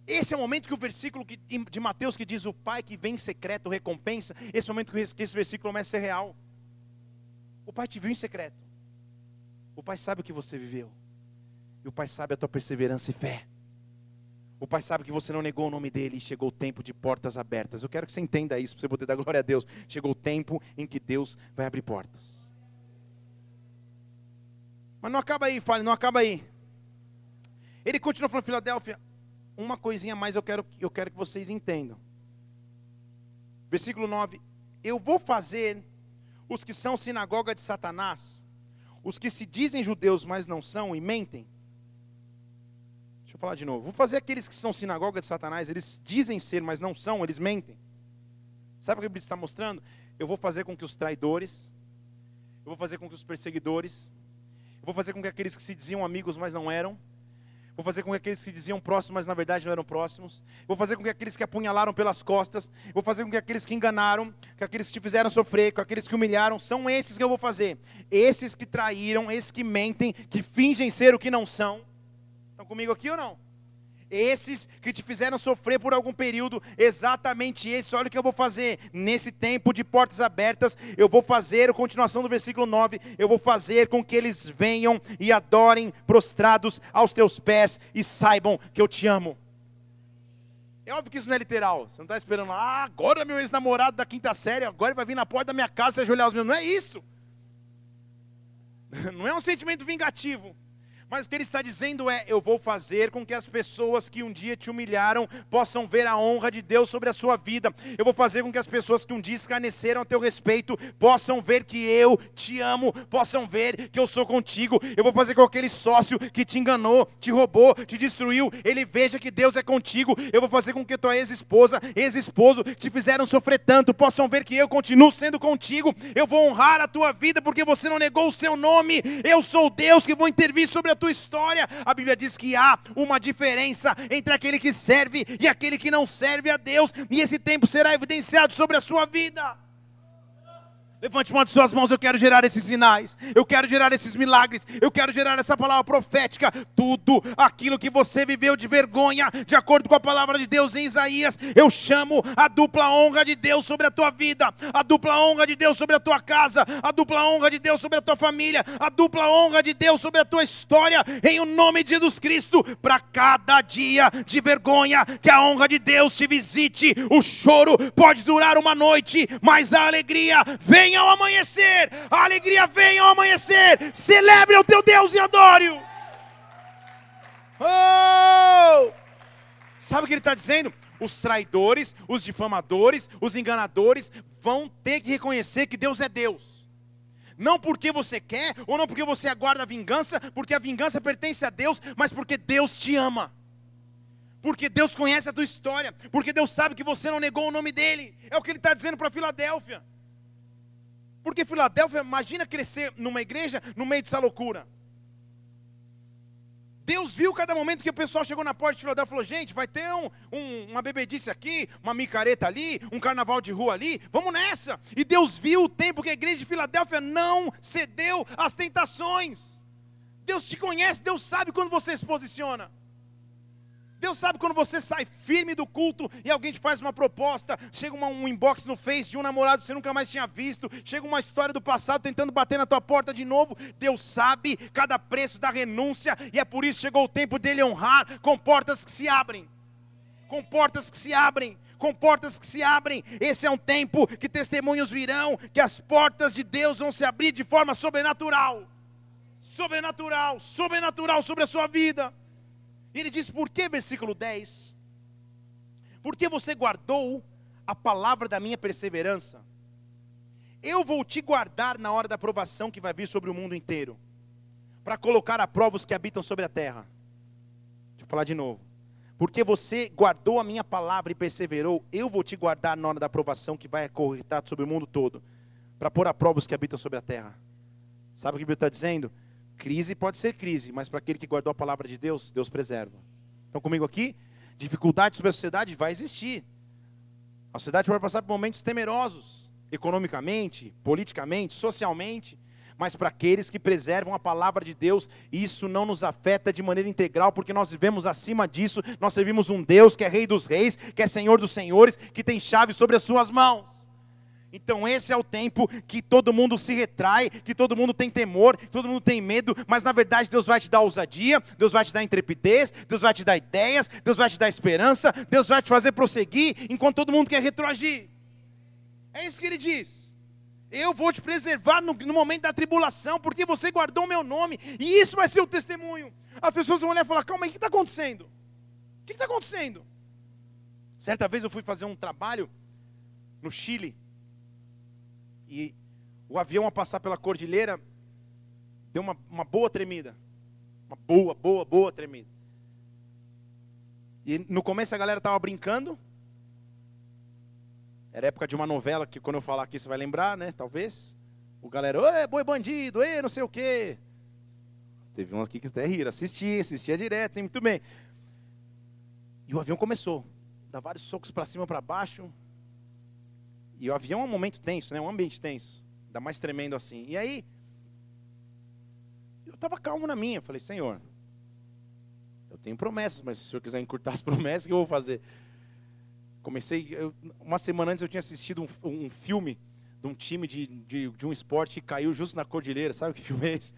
Esse é o momento que o versículo de Mateus que diz: O Pai que vem em secreto recompensa. Esse é o momento que esse versículo começa a ser real. O Pai te viu em secreto. O Pai sabe o que você viveu. E o Pai sabe a tua perseverança e fé. O Pai sabe que você não negou o nome dele e chegou o tempo de portas abertas. Eu quero que você entenda isso, para você poder dar [LAUGHS] glória a Deus. Chegou o tempo em que Deus vai abrir portas. Mas não acaba aí, fale, não acaba aí. Ele continua falando, Filadélfia, uma coisinha mais eu quero, eu quero que vocês entendam. Versículo 9: Eu vou fazer os que são sinagoga de Satanás, os que se dizem judeus, mas não são e mentem, falar de novo. Vou fazer aqueles que são sinagoga de Satanás, eles dizem ser, mas não são, eles mentem. Sabe o que a Bíblia está mostrando? Eu vou fazer com que os traidores, eu vou fazer com que os perseguidores, eu vou fazer com que aqueles que se diziam amigos, mas não eram, Vou fazer com que aqueles que diziam próximos, mas na verdade não eram próximos. Vou fazer com que aqueles que apunhalaram pelas costas. Vou fazer com que aqueles que enganaram, que aqueles que te fizeram sofrer, com aqueles que humilharam, são esses que eu vou fazer. Esses que traíram, esses que mentem, que fingem ser o que não são. Comigo aqui ou não? esses que te fizeram sofrer por algum período, exatamente esse, olha o que eu vou fazer, nesse tempo de portas abertas, eu vou fazer, a continuação do versículo 9, eu vou fazer com que eles venham e adorem prostrados aos teus pés e saibam que eu te amo. É óbvio que isso não é literal, você não está esperando, ah, agora meu ex-namorado da quinta série, agora vai vir na porta da minha casa e ajoelhar os meus, não é isso, [LAUGHS] não é um sentimento vingativo, mas o que ele está dizendo é: eu vou fazer com que as pessoas que um dia te humilharam possam ver a honra de Deus sobre a sua vida. Eu vou fazer com que as pessoas que um dia escarneceram a teu respeito possam ver que eu te amo, possam ver que eu sou contigo. Eu vou fazer com que aquele sócio que te enganou, te roubou, te destruiu, ele veja que Deus é contigo. Eu vou fazer com que tua ex-esposa, ex-esposo te fizeram sofrer tanto, possam ver que eu continuo sendo contigo. Eu vou honrar a tua vida porque você não negou o seu nome. Eu sou Deus que vou intervir sobre a tua história. A Bíblia diz que há uma diferença entre aquele que serve e aquele que não serve a Deus, e esse tempo será evidenciado sobre a sua vida. Levante uma de suas mãos, eu quero gerar esses sinais, eu quero gerar esses milagres, eu quero gerar essa palavra profética. Tudo aquilo que você viveu de vergonha, de acordo com a palavra de Deus em Isaías, eu chamo a dupla honra de Deus sobre a tua vida, a dupla honra de Deus sobre a tua casa, a dupla honra de Deus sobre a tua família, a dupla honra de Deus sobre a tua história, em o nome de Jesus Cristo, para cada dia de vergonha, que a honra de Deus te visite. O choro pode durar uma noite, mas a alegria vem vem ao amanhecer, a alegria vem ao amanhecer. Celebre o teu Deus e adore-o. Oh! Sabe o que ele está dizendo? Os traidores, os difamadores, os enganadores vão ter que reconhecer que Deus é Deus. Não porque você quer, ou não porque você aguarda a vingança, porque a vingança pertence a Deus, mas porque Deus te ama. Porque Deus conhece a tua história, porque Deus sabe que você não negou o nome dele. É o que ele está dizendo para Filadélfia. Porque Filadélfia, imagina crescer numa igreja no meio dessa loucura. Deus viu cada momento que o pessoal chegou na porta de Filadélfia e falou: gente, vai ter um, um, uma bebedice aqui, uma micareta ali, um carnaval de rua ali, vamos nessa. E Deus viu o tempo que a igreja de Filadélfia não cedeu às tentações. Deus te conhece, Deus sabe quando você se posiciona. Deus sabe quando você sai firme do culto e alguém te faz uma proposta, chega uma, um inbox no Face de um namorado que você nunca mais tinha visto, chega uma história do passado tentando bater na tua porta de novo. Deus sabe cada preço da renúncia e é por isso chegou o tempo dele honrar com portas que se abrem. Com portas que se abrem com portas que se abrem. Esse é um tempo que testemunhos virão, que as portas de Deus vão se abrir de forma sobrenatural. Sobrenatural, sobrenatural sobre a sua vida. E ele diz: Por que, versículo 10? Porque você guardou a palavra da minha perseverança? Eu vou te guardar na hora da provação que vai vir sobre o mundo inteiro, para colocar a prova os que habitam sobre a terra. Deixa eu falar de novo. Porque você guardou a minha palavra e perseverou, eu vou te guardar na hora da provação que vai acorretar sobre o mundo todo, para pôr a prova os que habitam sobre a terra. Sabe o que a Bíblia está dizendo? Crise pode ser crise, mas para aquele que guardou a palavra de Deus, Deus preserva. Estão comigo aqui? Dificuldade sobre a sociedade vai existir. A sociedade vai passar por momentos temerosos, economicamente, politicamente, socialmente, mas para aqueles que preservam a palavra de Deus, isso não nos afeta de maneira integral, porque nós vivemos acima disso, nós servimos um Deus que é Rei dos Reis, que é Senhor dos Senhores, que tem chave sobre as suas mãos. Então esse é o tempo que todo mundo se retrai, que todo mundo tem temor, todo mundo tem medo, mas na verdade Deus vai te dar ousadia, Deus vai te dar intrepidez, Deus vai te dar ideias, Deus vai te dar esperança, Deus vai te fazer prosseguir enquanto todo mundo quer retroagir. É isso que ele diz. Eu vou te preservar no, no momento da tribulação, porque você guardou o meu nome, e isso vai ser o testemunho. As pessoas vão olhar e falar: calma aí, o que está acontecendo? O que está acontecendo? Certa vez eu fui fazer um trabalho no Chile, e o avião a passar pela cordilheira deu uma, uma boa tremida. Uma boa, boa, boa tremida. E no começo a galera tava brincando. Era época de uma novela que quando eu falar aqui você vai lembrar, né? Talvez. O galera, oi, boi bandido, ei, não sei o quê. Teve uns aqui que até riram, assistia, assistia direto, hein? muito bem. E o avião começou. Dá vários socos para cima, para baixo. E o avião é um momento tenso, né? Um ambiente tenso. Ainda mais tremendo assim. E aí, eu estava calmo na minha. Falei, Senhor, eu tenho promessas, mas se o Senhor quiser encurtar as [LAUGHS] promessas, o que eu vou fazer? Comecei, eu, uma semana antes eu tinha assistido um, um filme de um time de, de, de, um esporte que caiu justo na cordilheira. Sabe que filme é esse?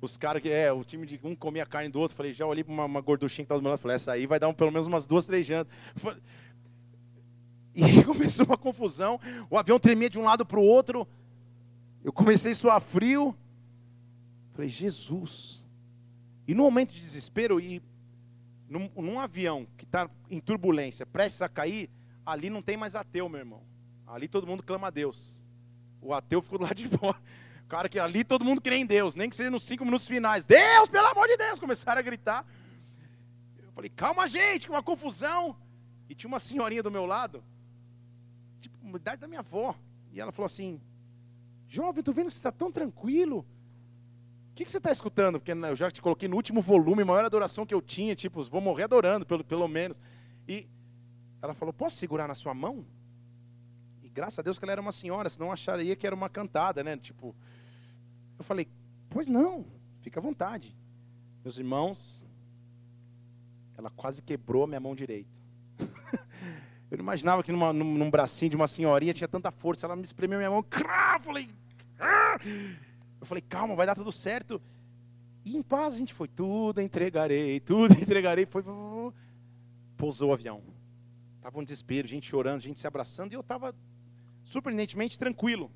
Os caras que, é, o time de um comia a carne do outro. Falei, já olhei para uma, uma gorduchinha que estava do meu lado. Falei, essa aí vai dar um, pelo menos umas duas, três jantas. E [LAUGHS] começou uma confusão. O avião tremia de um lado para o outro. Eu comecei a suar frio. Falei, Jesus. E no momento de desespero, e num, num avião que está em turbulência, prestes a cair, ali não tem mais ateu, meu irmão. Ali todo mundo clama a Deus. O ateu ficou do lado de [LAUGHS] fora. Cara que ali todo mundo crê em Deus, nem que seja nos cinco minutos finais. Deus, pelo amor de Deus! Começaram a gritar. Eu falei, calma, gente, que uma confusão. E tinha uma senhorinha do meu lado, tipo, idade da minha avó. E ela falou assim: Jovem, tô vendo que você está tão tranquilo. O que, que você está escutando? Porque eu já te coloquei no último volume, maior adoração que eu tinha, tipo, vou morrer adorando, pelo, pelo menos. E ela falou: Posso segurar na sua mão? E graças a Deus que ela era uma senhora, senão acharia que era uma cantada, né? Tipo, eu falei: Pois não, fica à vontade. Meus irmãos, ela quase quebrou a minha mão direita. [LAUGHS] Eu não imaginava que numa, num, num, bracinho de uma senhorinha tinha tanta força. Ela me espremeu minha mão. Crá, falei. Ah! Eu falei, calma, vai dar tudo certo. E em paz a gente foi. Tudo entregarei, tudo [LAUGHS] entregarei. Foi. Pousou o avião. Tava um desespero, gente chorando, gente se abraçando. E eu estava surpreendentemente tranquilo.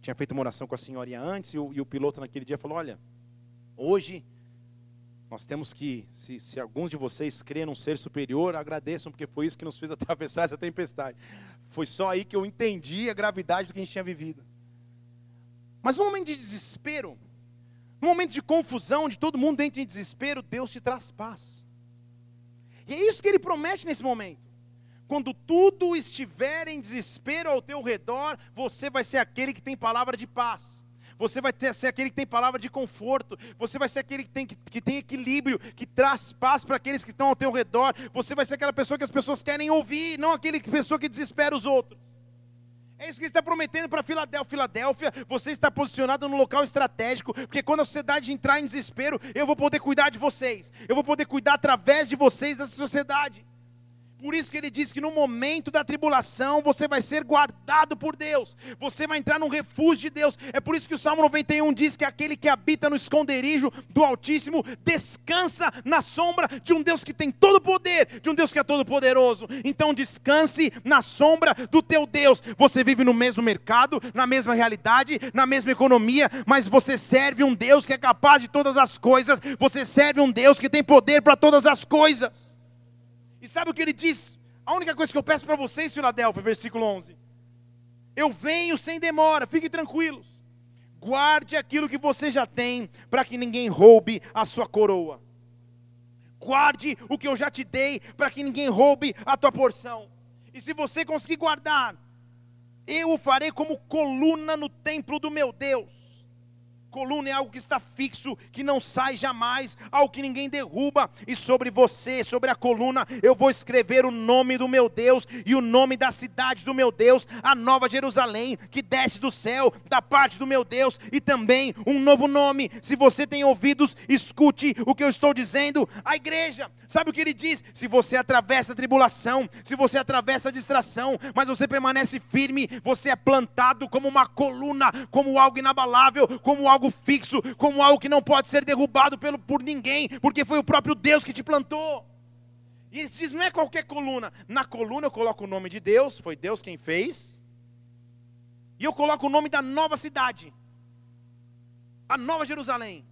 Tinha feito uma oração com a senhorinha antes. E o, e o piloto naquele dia falou: Olha, hoje nós temos que, se, se, alguns de vocês creem num ser superior, agradeçam, porque foi isso que nos fez [LAUGHS] atravessar essa tempestade. Foi só aí que eu entendi a gravidade do que a gente tinha vivido. Mas no momento de desespero, no momento de confusão, de todo mundo dentro de desespero, Deus te traz paz. E é isso que Ele promete nesse momento. Quando tudo estiver em desespero ao teu redor, você vai ser aquele que tem palavra de paz. Você vai ter, ser aquele que tem palavra de conforto. Você vai ser aquele que tem, que, tem equilíbrio, que traz paz para aqueles que estão ao teu redor. Você vai ser aquela pessoa que as pessoas querem ouvir, não aquele pessoa que desespera os outros. É isso que ele está prometendo para Filadélfia. Filadélfia, você está posicionado no local estratégico, porque quando a sociedade entrar em desespero, eu vou poder cuidar de vocês. Eu vou poder cuidar através de vocês dessa sociedade. Por isso que ele diz que no momento da tribulação você vai ser guardado por Deus, você vai entrar num refúgio de Deus. É por isso que o Salmo 91 diz que aquele que habita no esconderijo do Altíssimo descansa na sombra de um Deus que tem todo o poder, de um Deus que é todo poderoso. Então descanse na sombra do teu Deus. Você vive no mesmo mercado, na mesma realidade, na mesma economia, mas você serve um Deus que é capaz de todas as coisas. Você serve um Deus que tem poder para todas as coisas. E sabe o que ele diz? A única coisa que eu peço para vocês, Filadélfia, versículo 11. Eu venho sem demora, fiquem tranquilos. Guarde aquilo que você já tem, para que ninguém roube a sua coroa. Guarde o que eu já te dei, para que ninguém roube a tua porção. E se você conseguir guardar, eu o farei como coluna no templo do meu Deus Coluna é algo que está fixo, que não sai jamais, algo que ninguém derruba. E sobre você, sobre a coluna, eu vou escrever o nome do meu Deus e o nome da cidade do meu Deus, a nova Jerusalém, que desce do céu, da parte do meu Deus, e também um novo nome. Se você tem ouvidos, escute o que eu estou dizendo. A igreja, sabe o que ele diz? Se você atravessa a tribulação, se você atravessa a distração, mas você permanece firme, você é plantado como uma coluna, como algo inabalável, como algo algo fixo, como algo que não pode ser derrubado pelo, por ninguém, porque foi o próprio Deus que te plantou. E ele diz: não é qualquer coluna. Na coluna eu coloco o nome de Deus, foi Deus quem fez. E eu coloco o nome da nova cidade, a Nova Jerusalém.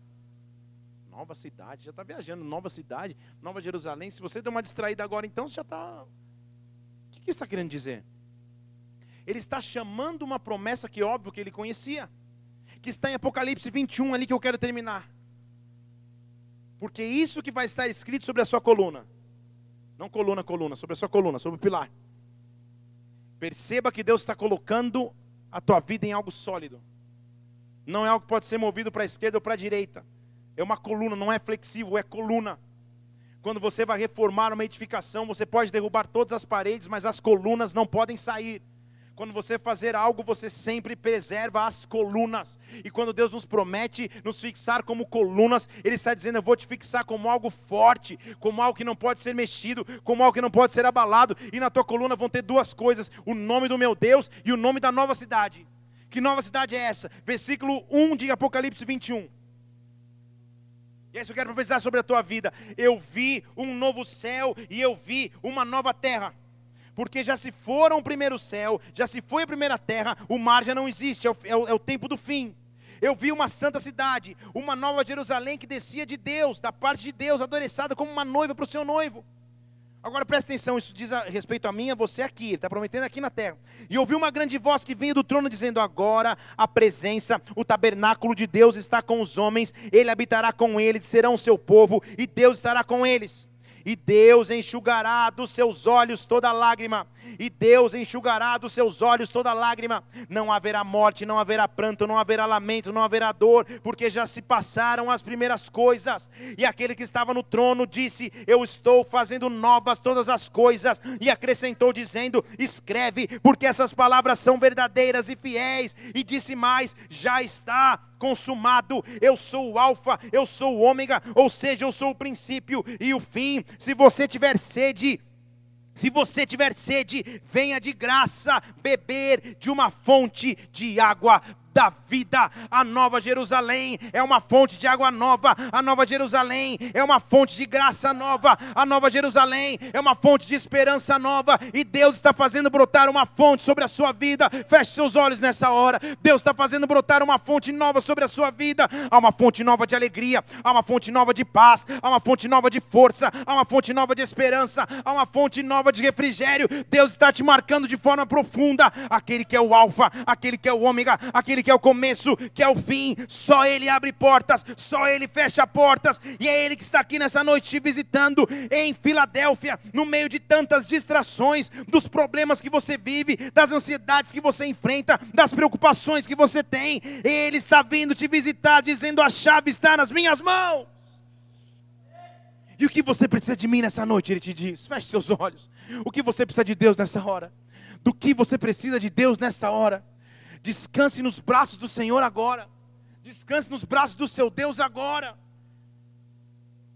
Nova cidade, já está viajando, nova cidade, Nova Jerusalém. Se você deu uma distraída agora, então você já está. O que, que está querendo dizer? Ele está chamando uma promessa que, óbvio, que ele conhecia que está em Apocalipse 21, ali que eu quero terminar. Porque isso que vai estar escrito sobre a sua coluna. Não coluna, coluna, sobre a sua coluna, sobre o pilar. Perceba que Deus está colocando a tua vida em algo sólido. Não é algo que pode ser movido para a esquerda ou para a direita. É uma coluna, não é flexível, é coluna. Quando você vai reformar uma edificação, você pode derrubar todas as paredes, mas as colunas não podem sair. Quando você fazer algo, você sempre preserva as colunas. E quando Deus nos promete nos fixar como colunas, Ele está dizendo: Eu vou te fixar como algo forte, como algo que não pode ser mexido, como algo que não pode ser abalado. E na tua coluna vão ter duas coisas: o nome do meu Deus e o nome da nova cidade. Que nova cidade é essa? Versículo 1 de Apocalipse 21. E é isso que eu quero profetizar sobre a tua vida. Eu vi um novo céu e eu vi uma nova terra porque já se foram o primeiro céu, já se foi a primeira terra, o mar já não existe, é o, é o, é o tempo do fim. Eu vi uma santa cidade, uma nova Jerusalém que descia de Deus, da parte de Deus, adoreçada como uma noiva para o seu noivo. Agora presta atenção, isso diz a respeito a mim, a você aqui, está prometendo aqui na terra. E ouvi uma grande voz que vinha do trono dizendo: Agora a presença, o tabernáculo de Deus está com os homens, ele habitará com eles, serão o seu povo, e Deus estará com eles e Deus enxugará dos seus olhos toda lágrima, e Deus enxugará dos seus olhos toda lágrima. Não haverá morte, não haverá pranto, não haverá lamento, não haverá dor, porque já se passaram as primeiras coisas. E aquele que estava no trono disse: Eu estou fazendo novas todas as coisas, e acrescentou, dizendo: Escreve, porque essas palavras são verdadeiras e fiéis. E disse mais: Já está consumado. Eu sou o Alfa, eu sou o Ômega, ou seja, eu sou o princípio e o fim. Se você tiver sede, se você tiver sede, venha de graça beber de uma fonte de água da vida. A Nova Jerusalém é uma fonte de água nova. A Nova Jerusalém é uma fonte de graça nova. A Nova Jerusalém é uma fonte de esperança nova. E Deus está fazendo brotar uma fonte sobre a sua vida. Feche seus olhos nessa hora. Deus está fazendo brotar uma fonte nova sobre a sua vida. Há uma fonte nova de alegria. Há uma fonte nova de paz. Há uma fonte nova de força. Há uma fonte nova de esperança. Há uma fonte nova de refrigério. Deus está te marcando de forma profunda. Aquele que é o Alfa, aquele que é o Ômega, aquele que é o começo, que é o fim. Só Ele abre portas, só Ele fecha portas. E é Ele que está aqui nessa noite te visitando em Filadélfia, no meio de tantas distrações, dos problemas que você vive, das ansiedades que você enfrenta, das preocupações que você tem. Ele está vindo te visitar, dizendo: A chave está nas minhas mãos. E o que você precisa de mim nessa noite? Ele te diz: feche seus olhos. O que você precisa de Deus nessa hora? Do que você precisa de Deus nesta hora? Descanse nos braços do Senhor agora. Descanse nos braços do seu Deus agora.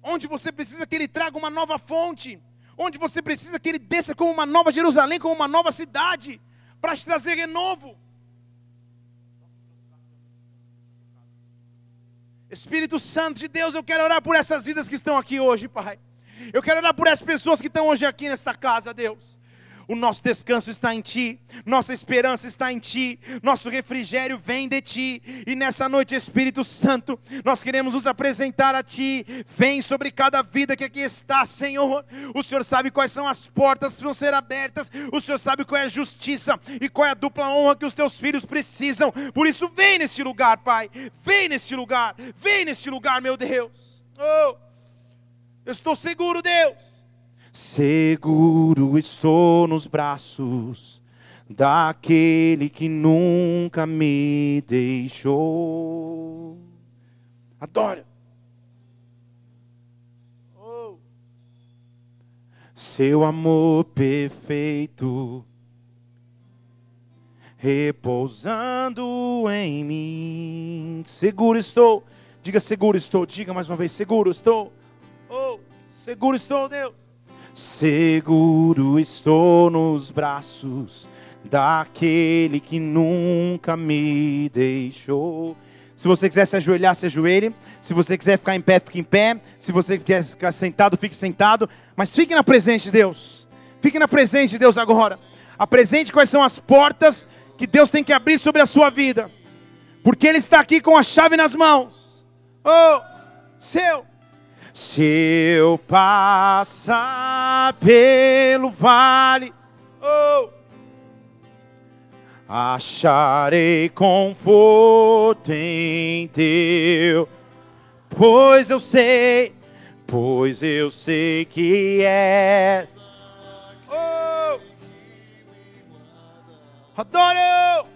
Onde você precisa que Ele traga uma nova fonte. Onde você precisa que Ele desça como uma nova Jerusalém, como uma nova cidade. Para te trazer renovo. Espírito Santo de Deus, eu quero orar por essas vidas que estão aqui hoje, Pai. Eu quero orar por essas pessoas que estão hoje aqui nesta casa, Deus. O nosso descanso está em Ti, nossa esperança está em Ti, nosso refrigério vem de Ti. E nessa noite, Espírito Santo, nós queremos nos apresentar a Ti. Vem sobre cada vida que aqui está, Senhor. O Senhor sabe quais são as portas que vão ser abertas, o Senhor sabe qual é a justiça e qual é a dupla honra que os Teus filhos precisam. Por isso, vem nesse lugar, Pai. Vem nesse lugar, vem nesse lugar, meu Deus. Oh, eu estou seguro, Deus Seguro estou nos braços daquele que nunca me deixou. Adora. Oh. Seu amor perfeito repousando em mim. Seguro estou. Diga seguro estou. Diga mais uma vez seguro estou. Oh, seguro estou, Deus. Seguro estou nos braços daquele que nunca me deixou. Se você quiser se ajoelhar, se ajoelhe. Se você quiser ficar em pé, fique em pé. Se você quer ficar sentado, fique sentado. Mas fique na presença de Deus. Fique na presença de Deus agora. Apresente quais são as portas que Deus tem que abrir sobre a sua vida. Porque Ele está aqui com a chave nas mãos. Oh, seu. Se eu passar pelo vale, oh, acharei conforto em teu, pois eu sei pois eu sei que és. Oh! Adoro!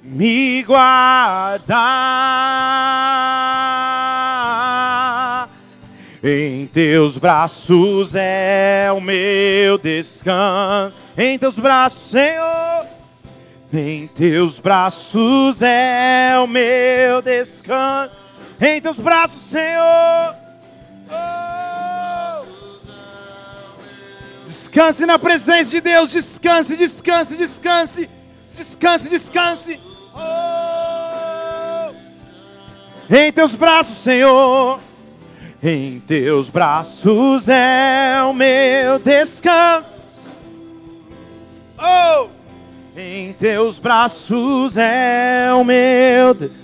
Me guarda em teus braços é o meu descanso. Em teus braços, Senhor. Em teus braços é o meu descanso. Em teus braços, Senhor. Oh. Descanse na presença de Deus. Descanse, descanse, descanse. Descanse, descanse. Oh. Em teus braços, Senhor. Em teus braços é o meu descanso. Oh! Em teus braços é o meu descanso.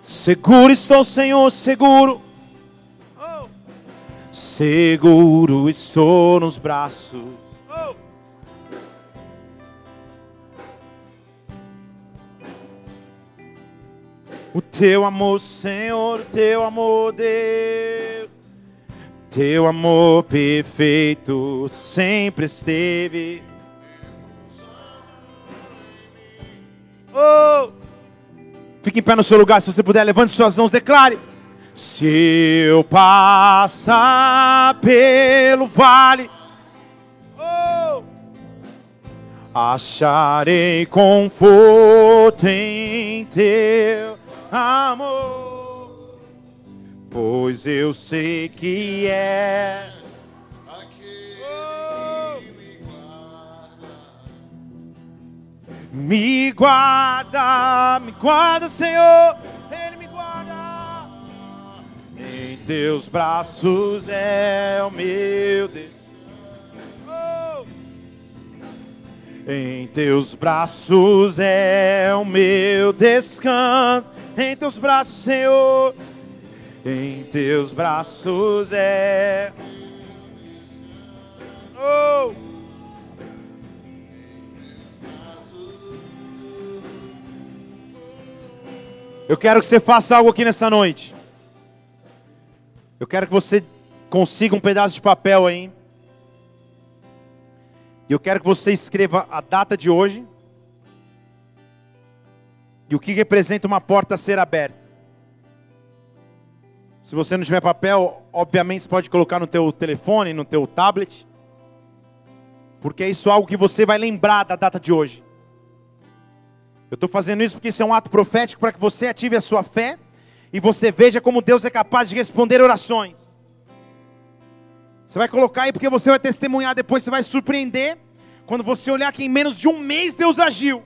Seguro estou, Senhor, seguro. Oh! Seguro estou nos braços. O teu amor, Senhor, o teu amor, Deus. Teu amor perfeito sempre esteve. Oh! Fique em pé no seu lugar, se você puder, levante suas mãos, declare. Se eu passar pelo vale, oh, acharei conforto em teu amor, pois eu sei que és oh, me guarda, me guarda, Senhor, Ele me guarda. Em teus braços é o meu descanso. Em teus braços é o meu descanso. Em teus braços, Senhor. Em teus braços é. Oh! Eu quero que você faça algo aqui nessa noite. Eu quero que você consiga um pedaço de papel aí. E eu quero que você escreva a data de hoje. E o que representa uma porta ser aberta. Se você não tiver papel, obviamente você pode colocar no teu telefone, no teu tablet. Porque é isso algo que você vai lembrar da data de hoje. Eu estou fazendo isso porque isso é um ato profético para que você ative a sua fé e você veja como Deus é capaz de responder orações. Você vai colocar aí porque você vai testemunhar depois, você vai surpreender quando você olhar que em menos de um mês Deus agiu,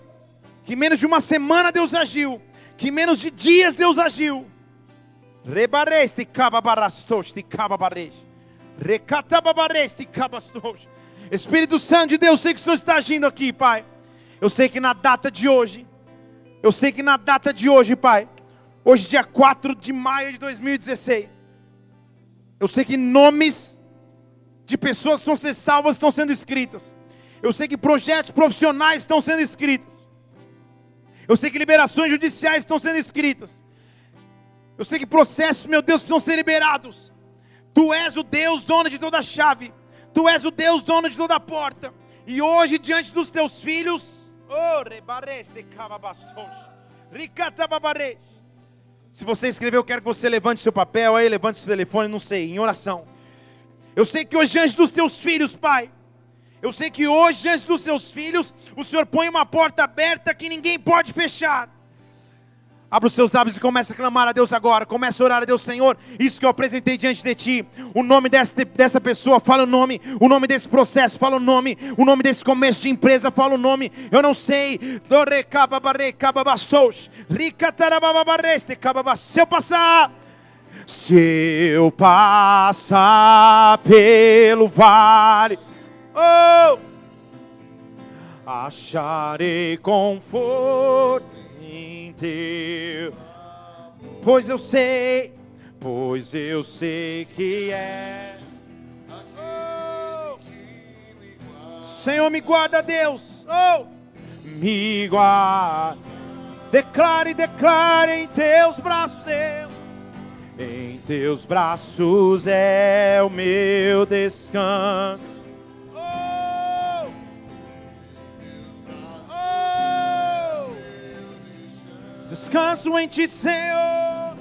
que menos de uma semana Deus agiu, que menos de dias Deus agiu. Rebareste. Recatababareste cabastos. Espírito Santo de Deus, sei que o Senhor está agindo aqui, Pai. Eu sei que na data de hoje, eu sei que na data de hoje, Pai, hoje dia 4 de maio de 2016, eu sei que nomes de pessoas que vão ser salvas estão sendo escritas. Eu sei que projetos profissionais estão sendo escritos. Eu sei que liberações judiciais estão sendo escritas. Eu sei que processos, meu Deus, precisam ser liberados. Tu és o Deus dono de toda chave. Tu és o Deus dono de toda porta. E hoje, diante dos teus filhos, se você escreveu, eu quero que você levante seu papel aí, levante seu telefone, não sei, em oração. Eu sei que hoje, diante dos teus filhos, Pai, eu sei que hoje, diante dos seus filhos, o Senhor põe uma porta aberta que ninguém pode fechar. Abra os seus lábios e comece a clamar a Deus agora. Comece a orar a Deus, Senhor. Isso que eu apresentei diante de Ti. O nome dessa, dessa pessoa, fala o nome. O nome desse processo, fala o nome. O nome desse começo de empresa, fala o nome. Eu não sei. Se eu passar. Se eu passar pelo vale oh, acharei conforto em teu, pois eu sei, pois eu sei que és. Oh, Senhor, me guarda, Deus. Oh, me guarda. Declare, declare em teus braços. Em teus braços é o meu descanso. Descanso em ti, Senhor.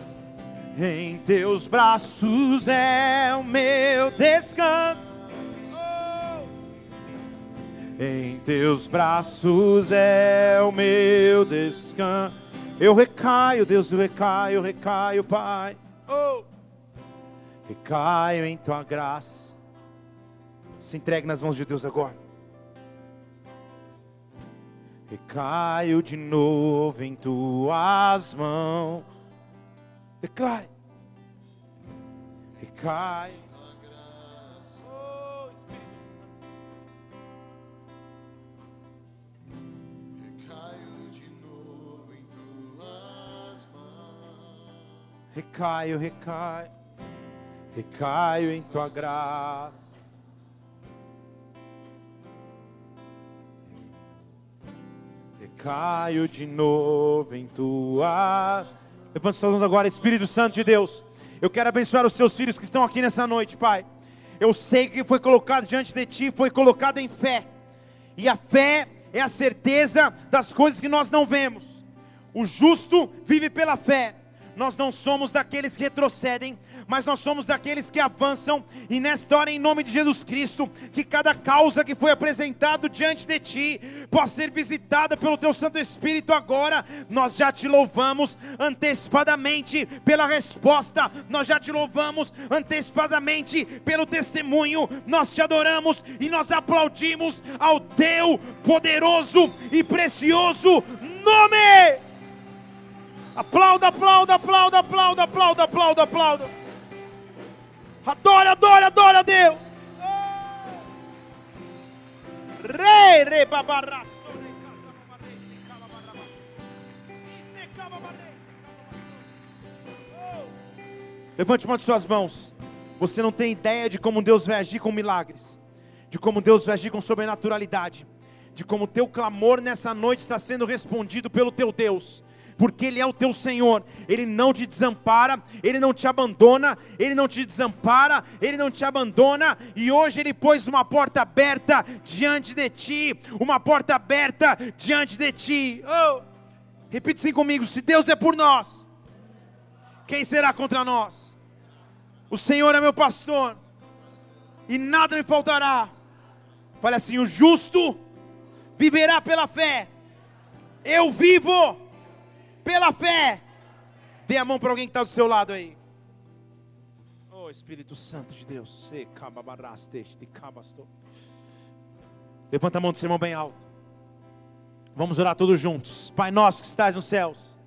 Em teus braços é o meu descanso. Oh! Em teus braços é o meu descanso. Eu recaio, Deus, eu recaio, eu recaio, Pai. Oh! Recaio em tua graça. Se entregue nas mãos de Deus agora. Recaio de novo em tuas mãos. Declare. Recaio. recaio, recaio, recaio em tua graça. Recaio de novo em tua. Levante suas mãos agora, Espírito Santo de Deus. Eu quero abençoar os teus filhos que estão aqui nessa noite, Pai. Eu sei que foi colocado diante de ti, foi colocado em fé. E a fé é a certeza das coisas que nós não vemos. O justo vive pela fé nós não somos daqueles que retrocedem, mas nós somos daqueles que avançam. E nesta hora, em nome de Jesus Cristo, que cada causa que foi apresentado diante de Ti possa ser visitada pelo Teu Santo Espírito agora. Nós já te louvamos antecipadamente pela resposta, nós já te louvamos antecipadamente pelo testemunho. Nós te adoramos e nós aplaudimos ao Teu poderoso e precioso nome. Aplauda, aplauda, aplauda, aplauda, aplauda, aplauda, aplauda. Adora, adora, adora a Deus. Rei, rei, babaraço. Levante uma de suas mãos. Você não tem ideia de como Deus vai agir com milagres, de como Deus vai agir com sobrenaturalidade, de como o teu clamor nessa noite está sendo respondido pelo teu Deus porque Ele é o teu Senhor, Ele não te desampara, Ele não te abandona, Ele não te desampara, Ele não te abandona, e hoje Ele pôs uma porta aberta diante de ti, uma porta aberta diante de ti. Oh, assim comigo: se Deus é por nós, quem será contra nós? O Senhor é meu pastor, e nada me faltará. Fale assim: o justo viverá pela fé. Eu vivo pela fé. Dê a mão para alguém que está do seu lado aí. Oh Espírito Santo de Deus. Levanta a mão do seu irmão bem alto. Vamos orar todos juntos. Pai nosso que estás nos céus.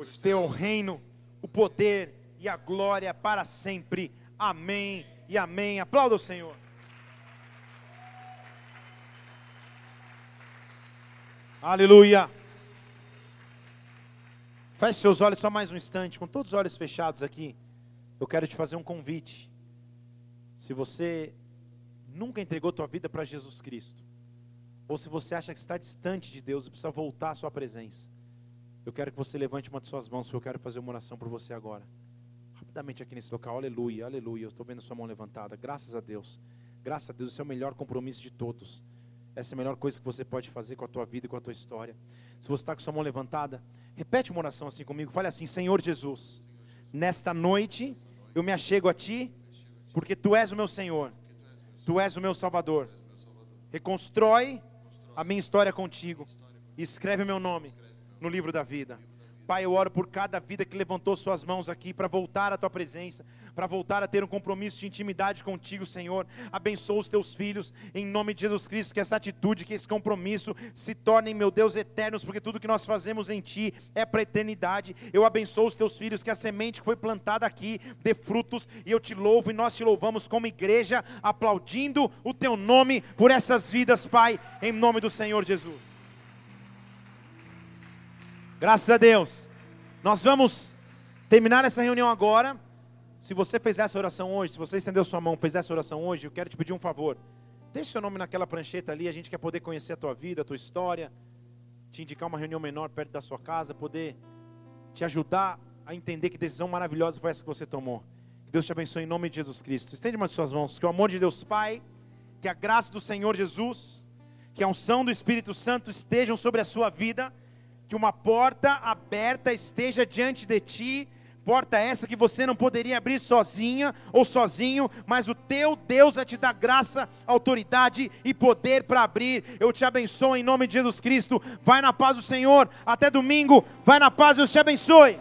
Pois teu é o reino, o poder e a glória para sempre. Amém e amém. Aplauda o Senhor. Aleluia. Feche seus olhos só mais um instante, com todos os olhos fechados aqui. Eu quero te fazer um convite. Se você nunca entregou tua vida para Jesus Cristo, ou se você acha que está distante de Deus e precisa voltar à sua presença, eu quero que você levante uma de suas mãos, porque eu quero fazer uma oração por você agora. Rapidamente aqui nesse local, aleluia, aleluia. Eu estou vendo sua mão levantada, graças a Deus. Graças a Deus, esse é o melhor compromisso de todos. Essa é a melhor coisa que você pode fazer com a tua vida e com a tua história. Se você está com sua mão levantada, repete uma oração assim comigo. Fale assim: Senhor Jesus, nesta noite eu me achego a Ti, porque Tu és o meu Senhor, Tu és o meu Salvador. Reconstrói a minha história contigo e escreve o meu nome no livro da vida. Pai, eu oro por cada vida que levantou suas mãos aqui para voltar à tua presença, para voltar a ter um compromisso de intimidade contigo, Senhor. Abençoa os teus filhos, em nome de Jesus Cristo, que essa atitude, que esse compromisso se tornem, meu Deus, eternos, porque tudo que nós fazemos em Ti é para a eternidade. Eu abençoo os teus filhos, que a semente que foi plantada aqui dê frutos, e eu te louvo e nós te louvamos como igreja, aplaudindo o Teu nome por essas vidas, Pai, em nome do Senhor Jesus. Graças a Deus. Nós vamos terminar essa reunião agora. Se você fez essa oração hoje, se você estendeu sua mão, fez essa oração hoje, eu quero te pedir um favor. Deixe seu nome naquela prancheta ali, a gente quer poder conhecer a tua vida, a tua história, te indicar uma reunião menor perto da sua casa, poder te ajudar a entender que decisão maravilhosa foi essa que você tomou. Que Deus te abençoe em nome de Jesus Cristo. Estende uma de suas mãos, que o amor de Deus Pai, que a graça do Senhor Jesus, que a unção do Espírito Santo estejam sobre a sua vida, que uma porta aberta esteja diante de ti Porta essa que você não poderia abrir sozinha ou sozinho, mas o teu Deus vai te dar graça, autoridade e poder para abrir. Eu te abençoo em nome de Jesus Cristo. Vai na paz do Senhor. Até domingo. Vai na paz, Deus te abençoe.